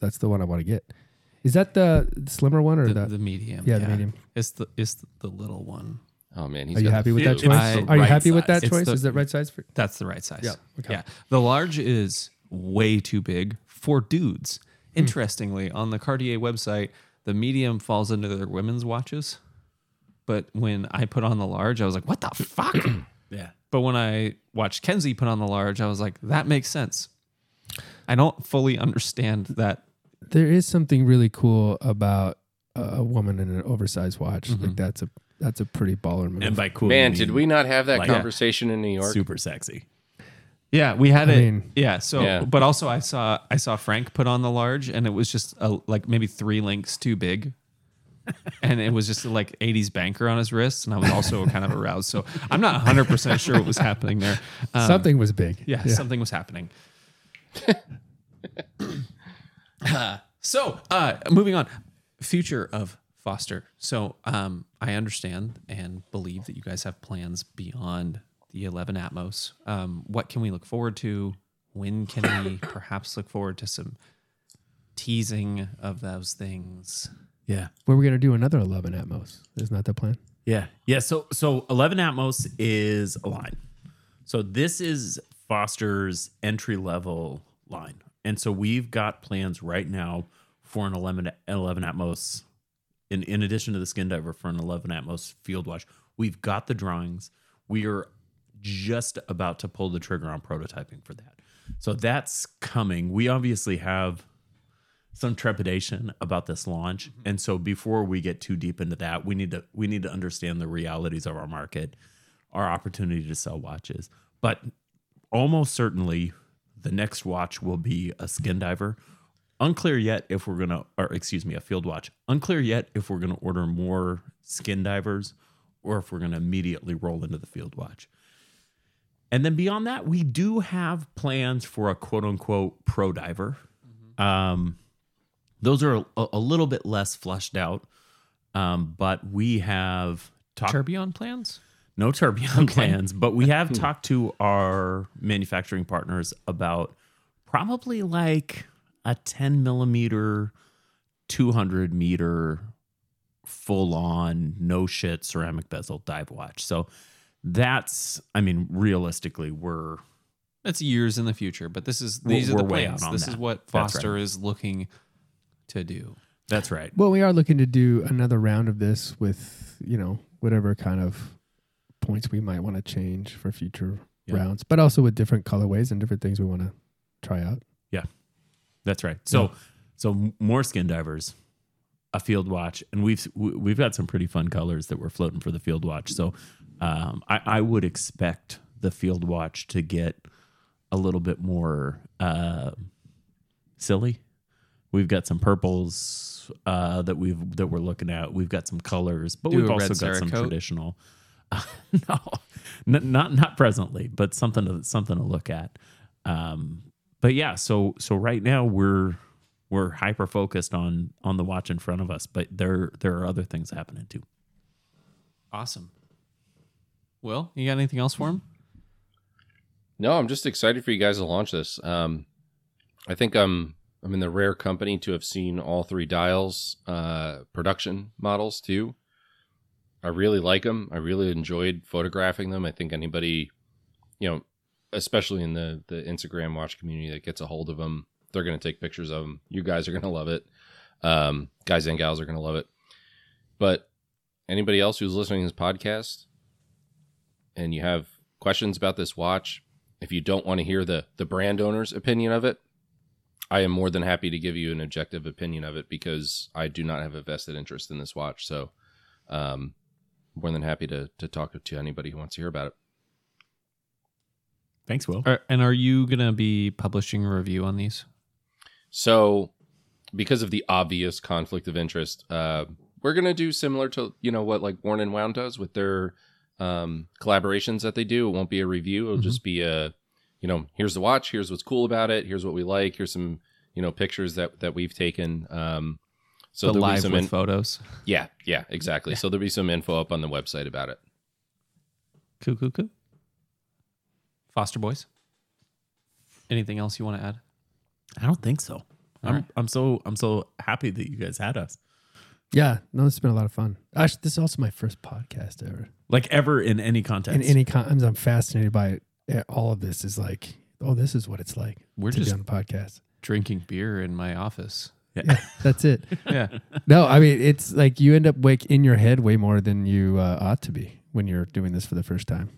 that's the one I want to get. Is that the slimmer one or The, the? the medium. yeah, the medium. It's the it's the little one. Oh man, he's Are you happy with that choice? I- Are you right happy with that size. It's choice? the- is that right size for? That's the right size. Yeah, okay. Yeah. The large is way too big for dudes. Hmm. Interestingly, on the Cartier website, the medium falls into their women's watches. But when I put on the large, I was like, what the fuck? yeah, But when I watched Kenzie put on the large, I was like, that makes sense. I don't fully understand that. There is something really cool about a a woman in an oversized watch. Mm-hmm. Like that's a that's a pretty baller move. and by cool, Man, did we not have that Like- conversation in New York? super sexy? Yeah, we had I it. mean- yeah. So, Yeah. but also I saw I saw Frank put on the large, and it was just a, like maybe three links too big, and it was just like '80s banker on his wrist, and I was also kind of aroused. So I'm not 100 percent sure what was happening there. Um, something was big. yeah, something was happening. so, uh, moving on, future of Foster. So, um, I understand and believe that you guys have plans beyond the 11 Atmos. Um, what can we look forward to? When can we perhaps look forward to some teasing of those things? Yeah, Were we gonna do another 11 Atmos? Isn't that the plan? yeah, yeah. So, so Eleven Atmos is a line. So this is Foster's entry level line, and so we've got plans right now for an 11, 11 Atmos. In in addition to the Skin Diver for an 11 Atmos field watch, we've got the drawings. We are just about to pull the trigger on prototyping for that. So that's coming. We obviously have some trepidation about this launch mm-hmm. and so before we get too deep into that we need to we need to understand the realities of our market our opportunity to sell watches but almost certainly the next watch will be a skin diver. Unclear yet if we're gonna or excuse me a field watch. Unclear yet if we're gonna order more skin divers or if we're gonna immediately roll into the field watch. And then beyond that we do have plans for a quote unquote pro diver. Um those are a, a little bit less fleshed out um, but we have talked Tourbillon plans? No tourbillon plans, but we have talked to our manufacturing partners about probably like a 10 millimeter, 200 meter, full on, no shit ceramic bezel dive watch. So that's, I mean, realistically, we're That's years in the future, but this is We're- these are the plans. This that. is what That's right. Foster is looking to do. that's right. Well, we are looking to do another round of this with, you know, whatever kind of points we might want to change for future Yeah. rounds, but also with different colorways and different things we want to try out. Yeah, that's right. So, so more skin divers, a field watch, and we've we- we've got some pretty fun colors that we're floating for the field watch. So, um, I, I would expect the field watch to get a little bit more uh, silly. We've got some purples uh, that we've that we're looking at. We've got some colors, but Do we've also red got some Cerakote? traditional. no, n- not not presently, but something to something to look at. Um, but yeah, so so right now we're we're hyper focused on on the watch in front of us, but there there are other things happening too. Awesome. Will, you got anything else for him? No, I'm just excited for you guys to launch this. Um, I think I'm I'm in the rare company to have seen all three dials uh, production models too. I really like them. I really enjoyed photographing them. I think anybody, you know, especially in the the Instagram watch community that gets a hold of them, they're going to take pictures of them. You guys are going to love it. Um, guys and gals are going to love it. But anybody else who's listening to this podcast and you have questions about this watch, if you don't want to hear the the brand owner's opinion of it, I am more than happy to give you an objective opinion of it because I do not have a vested interest in this watch. So, um, more than happy to to talk to anybody who wants to hear about it. Thanks, Will. Are, and are you going to be publishing a review on these? So, because of the obvious conflict of interest, uh, we're gonna do similar to you know what like Worn and Wound does with their um, collaborations that they do. It won't be a review. It'll just be a you know here's the watch. Here's what's cool about it. Here's what we like. Here's some you know pictures that that we've taken. Um, so the there'll be live some with in- photos. yeah yeah exactly. So there'll be some info up on the website about it. Coo, coo, coo. Foster boys. Anything else you want to add? I don't think so. I'm right. I'm so I'm so happy that you guys had us. Yeah, no, this has been a lot of fun. Actually, this is also my first podcast ever. Like ever in any context. In any con- I'm fascinated by it. All of this is like, oh, this is what it's like We're to just be on a podcast. drinking beer in my office. Yeah, that's it. Yeah. No, I mean it's like you end up wake in your head way more than you uh, ought to be when you're doing this for the first time.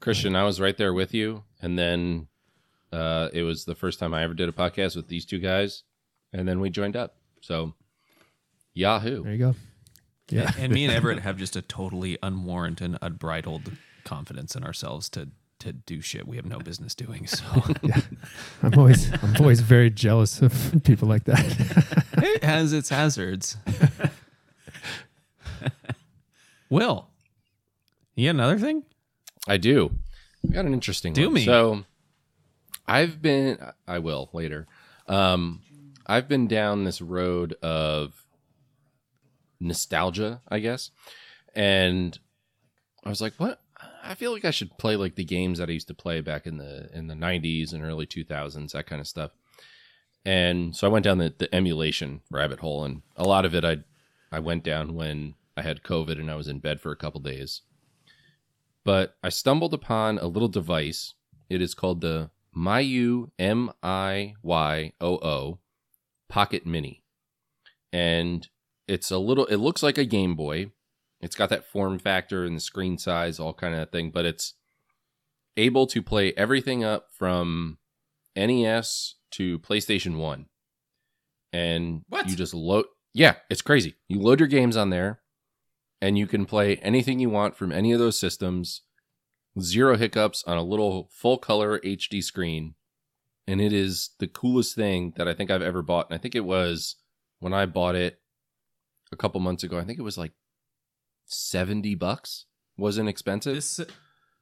Christian, I was right there with you, and then uh, it was the first time I ever did a podcast with these two guys, and then we joined up. So, Yahoo! There you go. Yeah, And me and Everett have just a totally unwarranted, unbridled confidence in ourselves to to do shit we have no business doing. So I'm always I'm always very jealous of people like that. it has its hazards. Will, you got another thing? I do. I got an interesting Do one. me. So, I've been. I will later. Um, I've been down this road of nostalgia, I guess, and I was like, "What? I feel like I should play like the games that I used to play back in the in the '90s and early 2000s, that kind of stuff." And so I went down the, the emulation rabbit hole, and a lot of it I I went down when I had COVID and I was in bed for a couple days but I stumbled upon a little device. It is called the Miyoo M I Y O O Pocket Mini, and it's a little. It looks like a Game Boy. It's got that form factor and the screen size, all kind of thing, but it's able to play everything up from NES to PlayStation One, and What? you just load. Yeah, it's crazy. You load your games on there, and you can play anything you want from any of those systems. Zero hiccups on a little full color HD screen. And it is the coolest thing that I think I've ever bought. And I think it was when I bought it a couple months ago, I think it was like 70 bucks. Wasn't expensive. This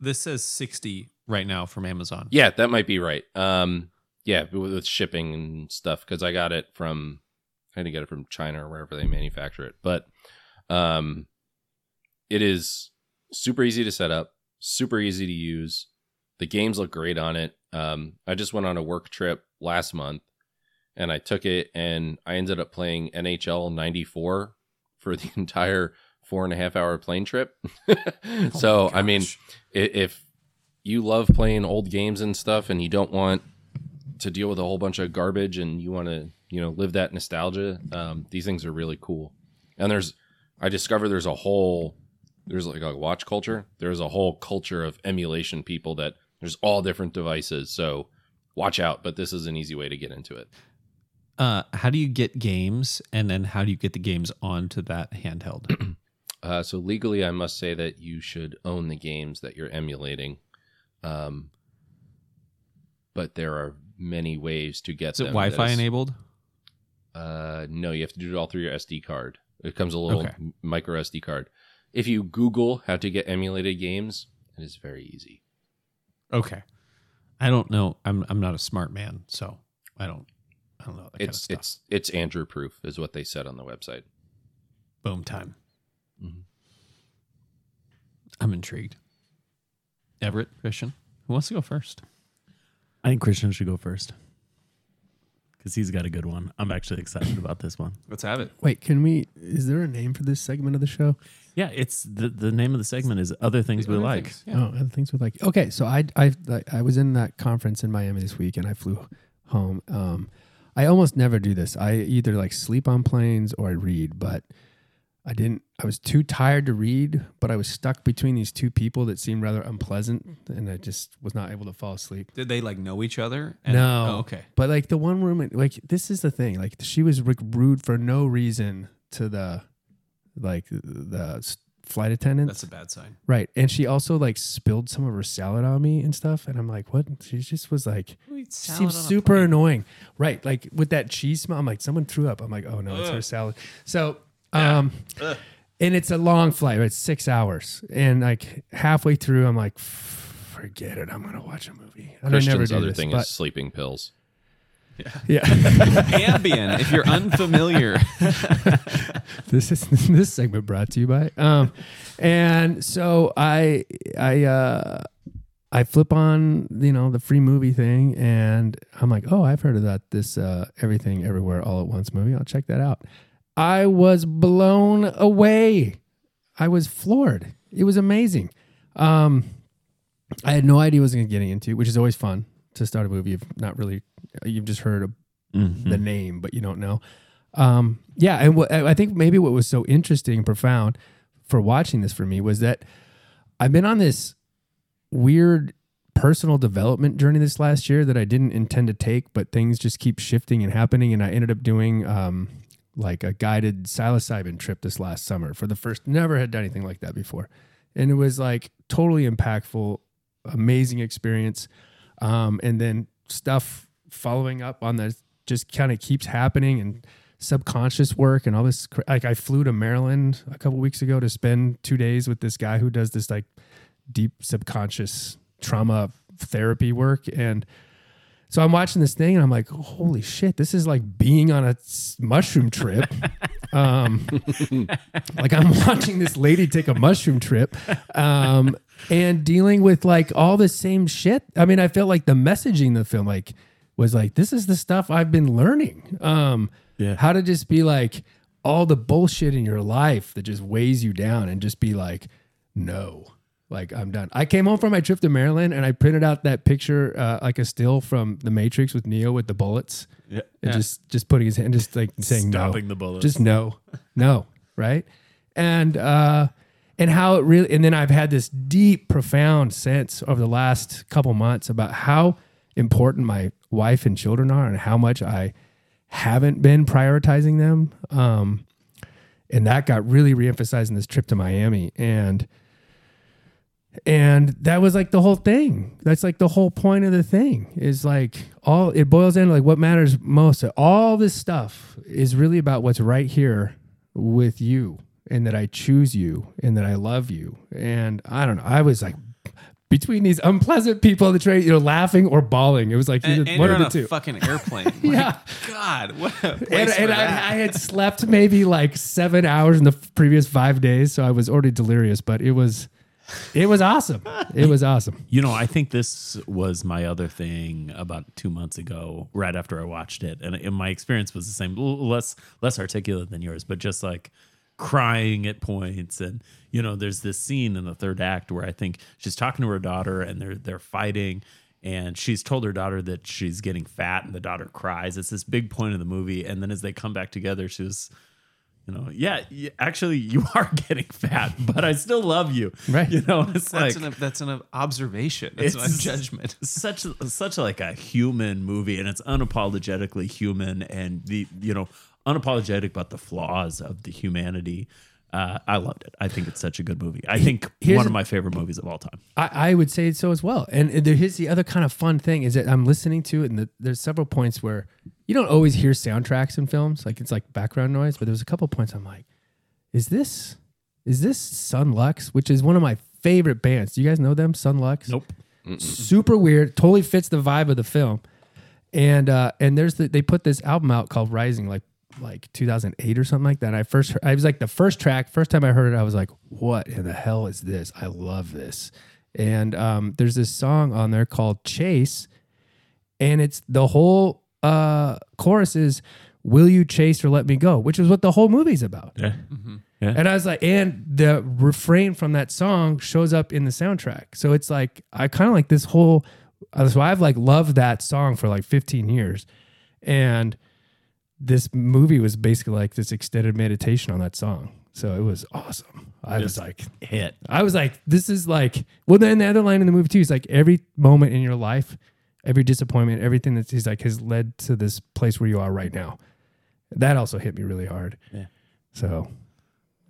this says sixty right now from Amazon. Yeah, that might be right. Um, yeah, with, shipping and stuff because I got it from I had to get it from China or wherever they manufacture it. But um, it is super easy to set up. super easy to use. The games look great on it. Um, I just went on a work trip last month and I took it and I ended up playing NHL 94 for the entire four and a half hour plane trip. so, I mean, if you love playing old games and stuff and you don't want to deal with a whole bunch of garbage and you want to, you know, live that nostalgia, um, these things are really cool. And there's, I discovered there's a whole, there's like a watch culture. There's a whole culture of emulation people that there's all different devices. So watch out, but this is an easy way to get into it. Uh, how do you get games, and then how do you get the games onto that handheld? Uh, so legally, I must say that you should own the games that you're emulating. Um, but there are many ways to get Is it them. Wi-Fi is- enabled? Uh, no, you have to do it all through your SD card. It comes a little Okay. micro SD card. If you Google how to get emulated games, it is very easy. Okay. I don't know. I'm I'm not a smart man, so I don't I don't know that kind of It's it's it's Andrew proof, is what they said on the website. Boom time. Mhm. I'm intrigued. Everett, Christian, who wants to go first? I think Christian should go first because he's got a good one. I'm actually excited about this one. Let's have it. Wait, can we? Is there a name for this segment of the show? Yeah, it's the the name of the segment is other things we like. Oh, other things we like. Okay, so I I I was in that conference in Miami this week, and I flew home. Um, I almost never do this. I either like sleep on planes or I read, but I didn't. I was too tired to read, but I was stuck between these two people that seemed rather unpleasant, and I just was not able to fall asleep. Did they like know each other? No. Oh, okay. But like the one room, like this is the thing. Like she was like, rude for no reason to the like the flight attendant. That's a bad sign. Right. And she also like spilled some of her salad on me and stuff. And I'm like, what? She just was like, seems super annoying. Right. Like with that cheese smell, I'm like, someone threw up. I'm like, oh no, it's her salad. So, um, and it's a long flight, right? It's six hours. And like halfway through, I'm like, forget it. I'm going to watch a movie. And I never Christian's do other this, thing but- is sleeping pills. yeah. Ambien, if you're unfamiliar. this is this segment brought to you by um and so i i uh i flip on you know the free movie thing and i'm like oh i've heard of that this uh everything everywhere all at once movie i'll check that out i was blown away. I was floored. It was amazing. Um i had no idea what i was going to get into which is always fun to start a movie. You've not really you've just heard of the name, but you don't know. Um, yeah, and what, I think maybe what was so interesting and profound for watching this for me was that I've been on this weird personal development journey this last year that I didn't intend to take, but things just keep shifting and happening, and I ended up doing um, like a guided psilocybin trip this last summer for the first. Never had done anything like that before, and it was like totally impactful, amazing experience, um, and then stuff following up on that just kind of keeps happening and subconscious work and all this like i flew to maryland a couple weeks ago to spend two days with this guy who does this like deep subconscious trauma therapy work and so i'm watching this thing and i'm like holy shit this is like being on a mushroom trip. Um like i'm watching this lady take a mushroom trip um and dealing with like all the same shit. I mean i felt like the messaging in the film like was like this is the stuff i've been learning. Um Yeah. how to just be like all the bullshit in your life that just weighs you down and just be like no like i'm done. I came home from my trip to maryland and i printed out that picture uh, like a still from the matrix with neo with the bullets. Yeah. and just just putting his hand just like saying no. Stopping the bullets. just no. No. Right? And uh and how it really and then i've had this deep profound sense over the last couple months about how important my wife and children are and how much i haven't been prioritizing them. Um and that got really reemphasized in this trip to miami. And and that was like the whole thing that's like the whole point of the thing is like all it boils down to like what matters most all this stuff is really about what's right here with you and that i choose you and that i love you and i don't know i was like between these unpleasant people on the train you know laughing or bawling it was like and, either and one of the two fucking airplane. Like, Yeah. God, what a and, and I. I had slept maybe like seven hours in the previous five days, so I was already delirious. But it was, it was awesome. It was awesome. You know, I think this was my other thing about two months ago, right after I watched it, and, my experience was the same, less less articulate than yours, but just like crying at points. And you know, there's this scene in the third act where I think she's talking to her daughter, and they're they're fighting, and she's told her daughter that she's getting fat, and the daughter cries. It's this big point of the movie, and then as they come back together, she's you know, yeah, y- actually, you are getting fat, but I still love you. Right. You know, it's That's like an that's an observation. That's not a judgment. such such like a human movie, and it's unapologetically human, and the you know unapologetic about the flaws of the humanity. Uh, I loved it. I think it's such a good movie. I think Here's one of my favorite movies of all time. I, I would say so as well. And there- here's the other kind of fun thing is that I'm listening to it, and the, there's several points where you don't always hear soundtracks in films, like it's like background noise. But there's a couple points I'm like, is this is this Son Lux, which is one of my favorite bands? Do you guys know them, Son Lux? Nope. super weird. Totally fits the vibe of the film. And uh, and there's the, they put this album out called Rising like like 2008 or something like that. I first heard, I was like the first track. First time I heard it, I was like, "What in the hell is this? I love this." And um, there's this song on there called Chase, and it's the whole uh, chorus is "Will you chase or let me go," which is what the whole movie's about. Yeah. yeah. And I was like, and the refrain from that song shows up in the soundtrack. So it's like I kind of like this whole. uh, So I've like loved that song for like 15 years, and this movie was basically like this extended meditation on that song. So it was awesome. I was like, Hit. I was like, this is like. Well, then the other line in the movie too is like every moment in your life, every disappointment, everything that he's like has led to this place where you are right now. That also hit me really hard. Yeah. So,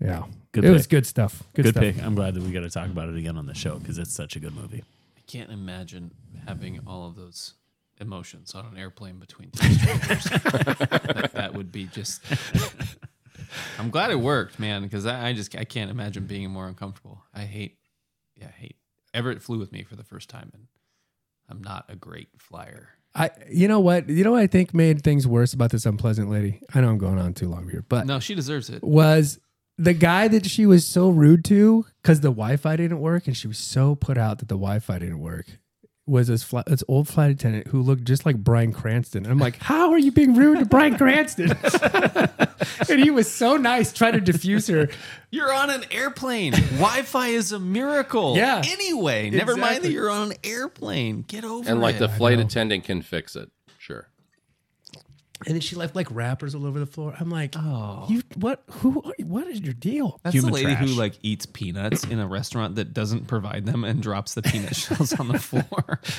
yeah, Good it was good stuff. Good, Good, stuff. pick. I'm glad that we got to talk about it again on the show because it's such a good movie. I can't imagine having all of those emotions on an airplane between two strangers. that, that would be just. I'm glad it worked, man, because I, I just I can't imagine being more uncomfortable. I hate, yeah, I hate. Everett flew with me for the first time, and I'm not a great flyer. I, you know what, you know what I think made things worse about this unpleasant lady. I know I'm going on too long here, but No, she deserves it. was the guy that she was so rude to because the Wi-Fi didn't work, and she was so put out that the Wi-Fi didn't work. Was this flight, this old flight attendant who looked just like Bryan Cranston? And I'm like, how are you being rude to Bryan Cranston? and he was so nice, trying to diffuse her. You're on an airplane. Wi-Fi is a miracle. Yeah. Anyway, never mind that you're on an airplane. Get over it. And like the flight attendant can fix it. Sure. And then she left like wrappers all over the floor. I'm like, Oh. you what? Who? Are, what is your deal? That's Human the lady who like eats peanuts in a restaurant that doesn't provide them and drops the peanut shells on the floor.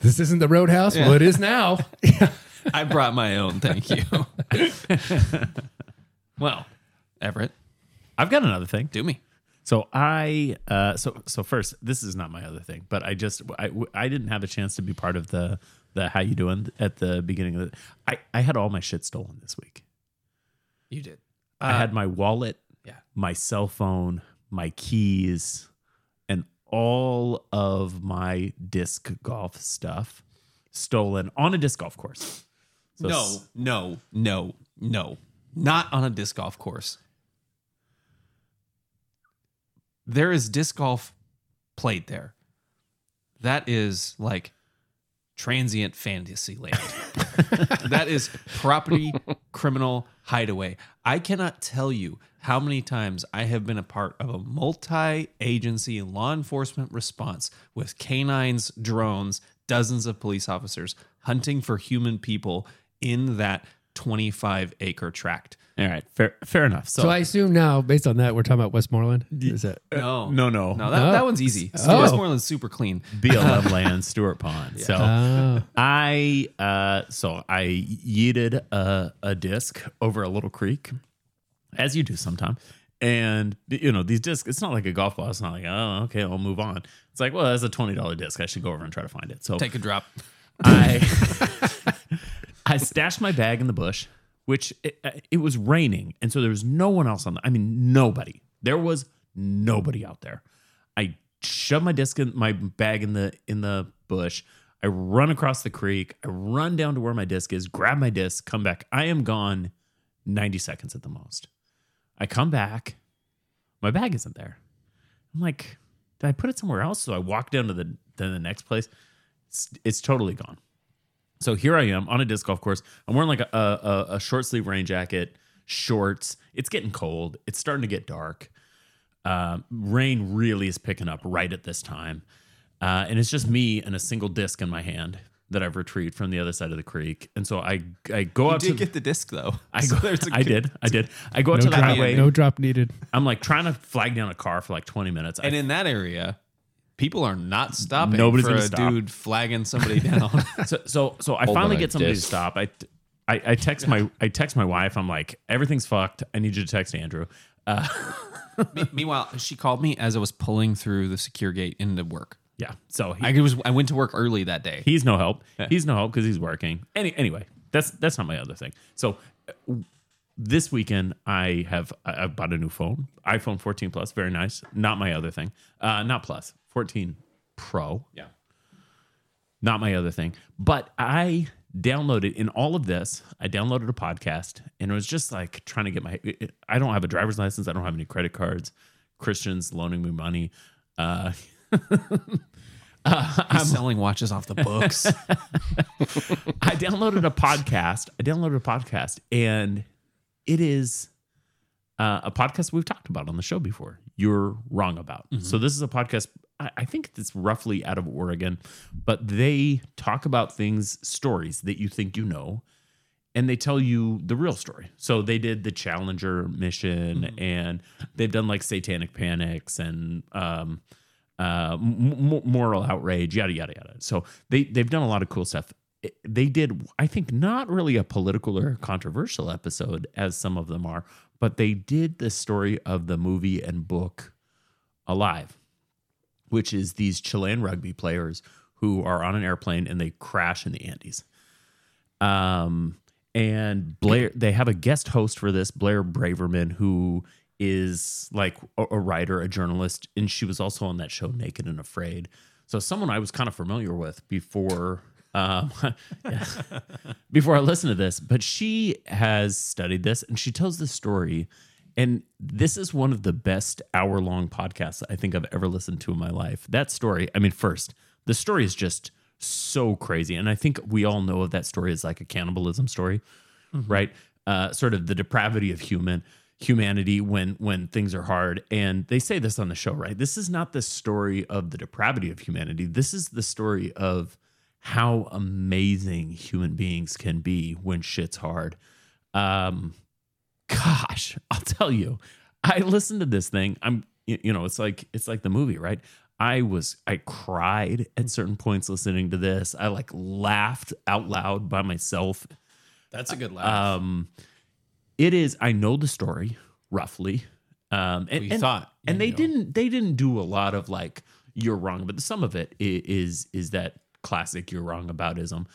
This isn't the Roadhouse. Well, it is now. I brought my own, thank you. well, Everett, I've got another thing. do me. So I uh so so first this is not my other thing, but I just I I didn't have a chance to be part of the the how you doing at the beginning of the I I had all my shit stolen this week. You did. I had uh, my wallet, yeah. my cell phone, my keys, and all of my disc golf stuff stolen on a disc golf course. So No, no, no, no. Not on a disc golf course. There is disc golf played there. That is like transient fantasy land. that is property criminal hideaway. I cannot tell you how many times I have been a part of a multi agency law enforcement response with canines, drones, dozens of police officers hunting for human people in that 25 acre tract. All right, fair fair enough. So, So I assume now, based on that, we're talking about Westmoreland. Is that? No, no no no, that, Oh. that one's easy. Oh. Westmoreland's super clean. BLM land, Stewart Pond. So Oh. I uh so I yeeted a, a disc over a little creek, as you do sometimes. And you know, these discs, it's not like a golf ball. It's not like, oh, okay, I'll move on. It's like, well, that's a twenty dollar disc. I should go over and try to find it. So Take a drop. I I stashed my bag in the bush, which it, uh, it was raining, and so there was no one else on the. I mean, nobody. There was nobody out there. I shove my disc in my bag in the in the bush. I run across the creek. I run down to where my disc is, grab my disc, come back. I am gone 90 seconds at the most. I come back. My bag isn't there. I'm like, did I put it somewhere else? So I walk down to the to the next place. It's, it's totally gone. So here I am on a disc golf course. I'm wearing like a, a, a short sleeve rain jacket, shorts. It's getting cold. It's starting to get dark. Um, rain really is picking up right at this time. Uh, and it's just me and a single disc in my hand that I've retrieved from the other side of the creek. And so I I go You out to did get the disc though. I go, there's a I good- did. I did. I go out No to the drop, highway. no drop needed. I'm like trying to flag down a car for like 20 minutes. I And in that area, people are not stopping Nobody's for gonna a stop. dude flagging somebody down. so so so I Hold finally on, get somebody to disc. stop. I, I I text my I text my wife. I'm like everything's fucked. I need you to text Andrew. Uh, Me- Meanwhile, she called me as I was pulling through the secure gate into work. yeah. So he, I was I went to work early that day. he's no help. He's no help because he's working. Any anyway, that's that's not my other thing. So uh, this weekend I have I, I bought a new phone, iPhone 14 Plus, very nice. Not my other thing. Uh, not Plus, 14 Pro. Yeah. not my other thing. But I downloaded in all of this, I downloaded a podcast and it was just like trying to get my I don't have a driver's license, I don't have any credit cards. Christians loaning me money. Uh He's selling watches off the books. I downloaded a podcast. I downloaded a podcast, and it is uh, a podcast we've talked about on the show before. You're wrong about. So this is a podcast. I, I think it's roughly out of Oregon, but they talk about things, stories that you think you know, and they tell you the real story. So they did the Challenger mission, and they've done like Satanic Panics and um, uh, m- moral outrage, yada yada yada. So they they've done a lot of cool stuff. They did, I think, not really a political or controversial episode as some of them are, but they did the story of the movie and book Alive, which is these Chilean rugby players who are on an airplane and they crash in the Andes. Um, and Blair, they have a guest host for this, Blair Braverman, who is like a, a writer, a journalist, and she was also on that show Naked and Afraid. So someone I was kind of familiar with before. Um, yeah, before I listen to this, but she has studied this and she tells this story. And this is one of the best hour long podcasts I think I've ever listened to in my life. That story, I mean, first, the story is just so crazy. And I think we all know of that story as like a cannibalism story, right? Uh, sort of the depravity of human humanity when when things are hard and they say this on the show right this is not the story of the depravity of humanity this is the story of how amazing human beings can be when shit's hard. Um gosh i'll tell you i listened to this thing. I'm you know it's like it's like the movie right? I was i cried at certain points listening to this. I like laughed out loud by myself. That's a good laugh. um it is i know the story roughly. Um and, We and- thought and they knew. didn't they didn't do a lot of like you're wrong but some of it is is that classic you're wrong aboutism.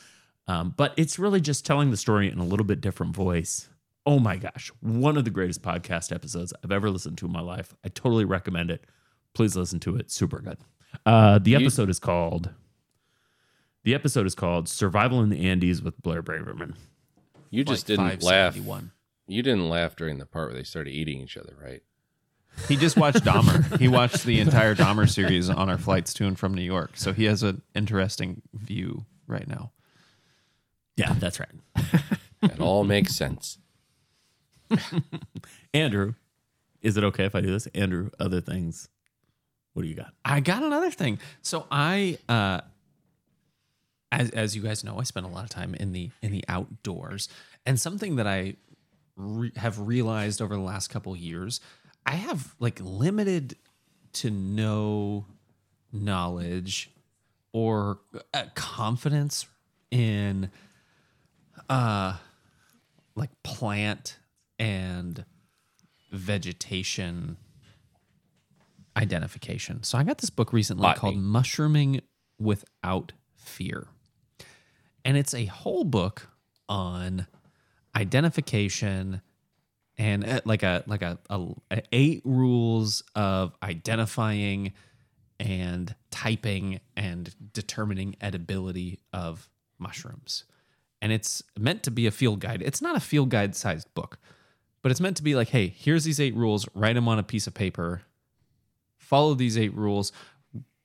Um but it's really just telling the story in a little bit different voice. Oh my gosh one of the greatest podcast episodes i've ever listened to in my life. I totally recommend it. Please listen to it super good. Uh the episode is called the episode is called survival in the andes with blair braverman. You just Like didn't laugh. You didn't laugh during the part where they started eating each other, right? He just watched Dahmer. he watched the entire Dahmer series on our flights to and from New York. So he has an interesting view right now. yeah that's right It all makes sense. Andrew, is it okay if I do this? Andrew, other things. What do you got? I got another thing. So I, uh, as as you guys know, I spend a lot of time in the in the outdoors, and something that I re- have realized over the last couple years, I have like limited to no knowledge or uh, confidence in uh like plant and vegetation identification. So I got this book recently Botany. called Mushrooming Without Fear. And it's a whole book on identification and uh, like a like a, a, a eight rules of identifying and typing and determining edibility of mushrooms. And it's meant to be a field guide. It's not a field guide sized book, but it's meant to be like, hey, here's these eight rules, write them on a piece of paper, follow these eight rules,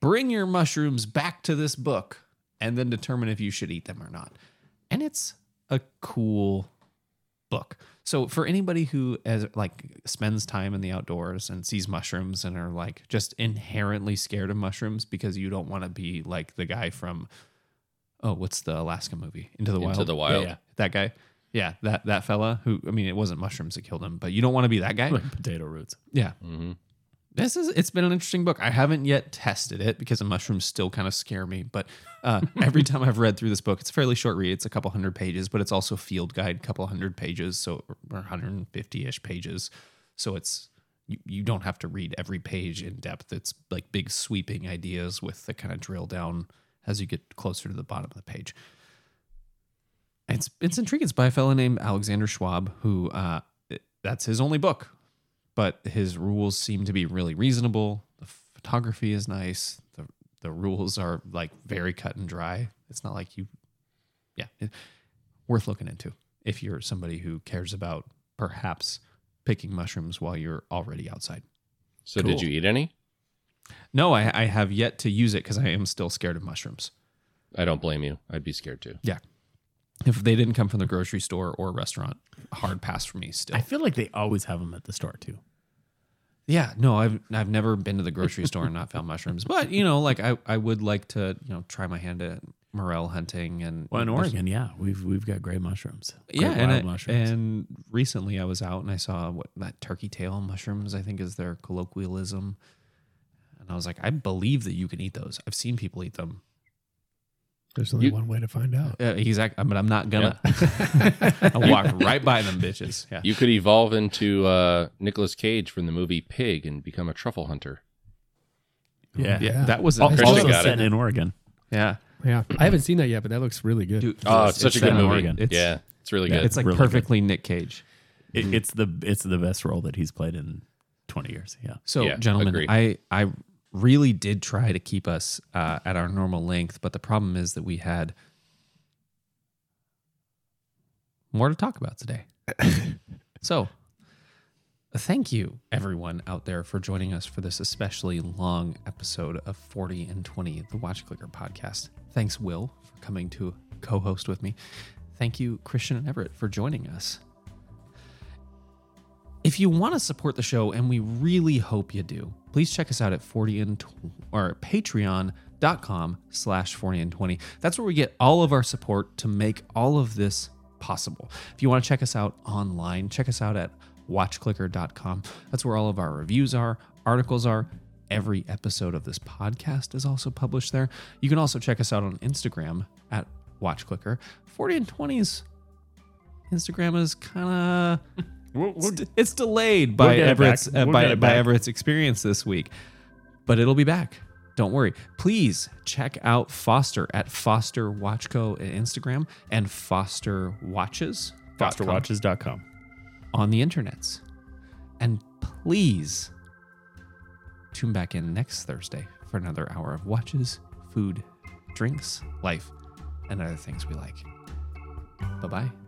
bring your mushrooms back to this book and then determine if you should eat them or not. And it's a cool book. So for anybody who as like spends time in the outdoors and sees mushrooms and are like just inherently scared of mushrooms because you don't want to be like the guy from oh what's the Alaska movie Into the Into Wild the Wild. yeah, yeah. that guy yeah that that fella who I mean it wasn't mushrooms that killed him but you don't want to be that guy Like potato roots. yeah hmm this is it's been an interesting book. I haven't yet tested it because the mushrooms still kind of scare me. But uh, every time I've read through this book, it's a fairly short read. It's a couple hundred pages, but it's also field guide, couple hundred pages, so or 150 ish pages. So it's you, you don't have to read every page in depth. It's like big sweeping ideas with the kind of drill down as you get closer to the bottom of the page. It's it's intriguing. It's by a fellow named Alexander Schwab, who uh, that's his only book but his rules seem to be really reasonable. The photography is nice. The the rules are like very cut and dry. It's not like you yeah, it, worth looking into if you're somebody who cares about perhaps picking mushrooms while you're already outside. So did you eat any? No, I, I have yet to use it because I am still scared of mushrooms. I don't blame you. I'd be scared too. Yeah. If they didn't come from the grocery store or restaurant, hard pass for me still. I feel like they always have them at the store too. Yeah, no, I've I've never been to the grocery store and not found mushrooms. But you know, like I, I would like to, you know, try my hand at morel hunting and Well, in Oregon, yeah, we've we've got gray mushrooms. Great Yeah, and I- mushrooms. and recently I was out and I saw what that turkey tail mushrooms, I think is their colloquialism. And I was like, I believe that you can eat those. I've seen people eat them. There's only You- one way to find out. Uh, exactly, but I'm not gonna. I walk right by them bitches. Yeah. You could evolve into uh, Nicolas Cage from the movie Pig and become a truffle hunter. yeah, yeah, that was Al- also got set it. in Oregon. yeah. Yeah, I haven't seen that yet, but that looks really good. Dude, Oh, it's such a good movie. Oregon. It's, yeah, it's really Yeah, good. it's like really good. perfectly Nick Cage. It, it's the it's the best role that he's played in twenty years. Yeah, So, Yeah, gentlemen, agreed. I I really did try to keep us uh, at our normal length, but the problem is that we had more to talk about today. so, thank you everyone out there for joining us for this especially long episode of 40 and 20, the Watch Clicker podcast. Thanks, Will, for coming to co-host with me. Thank you, Christian and Everett, for joining us. If you want to support the show, and we really hope you do, please check us out at 40 and tw- or patreon.com slash 40 and 20. That's where we get all of our support to make all of this possible. If you want to check us out online, check us out at watchclicker.com. That's where all of our reviews are, articles are. Every episode of this podcast is also published there. You can also check us out on Instagram at watchclicker. 40 and 20s Instagram is kind of it's, it's delayed by Everett's uh, by, by. Everett's experience this week, but it'll be back. Don't worry. Please check out Foster at Foster Watchco at Instagram and Foster Watches FosterWatches.com. on the internets. And please tune back in next Thursday for another hour of watches, food, drinks, life, and other things we like. Bye bye.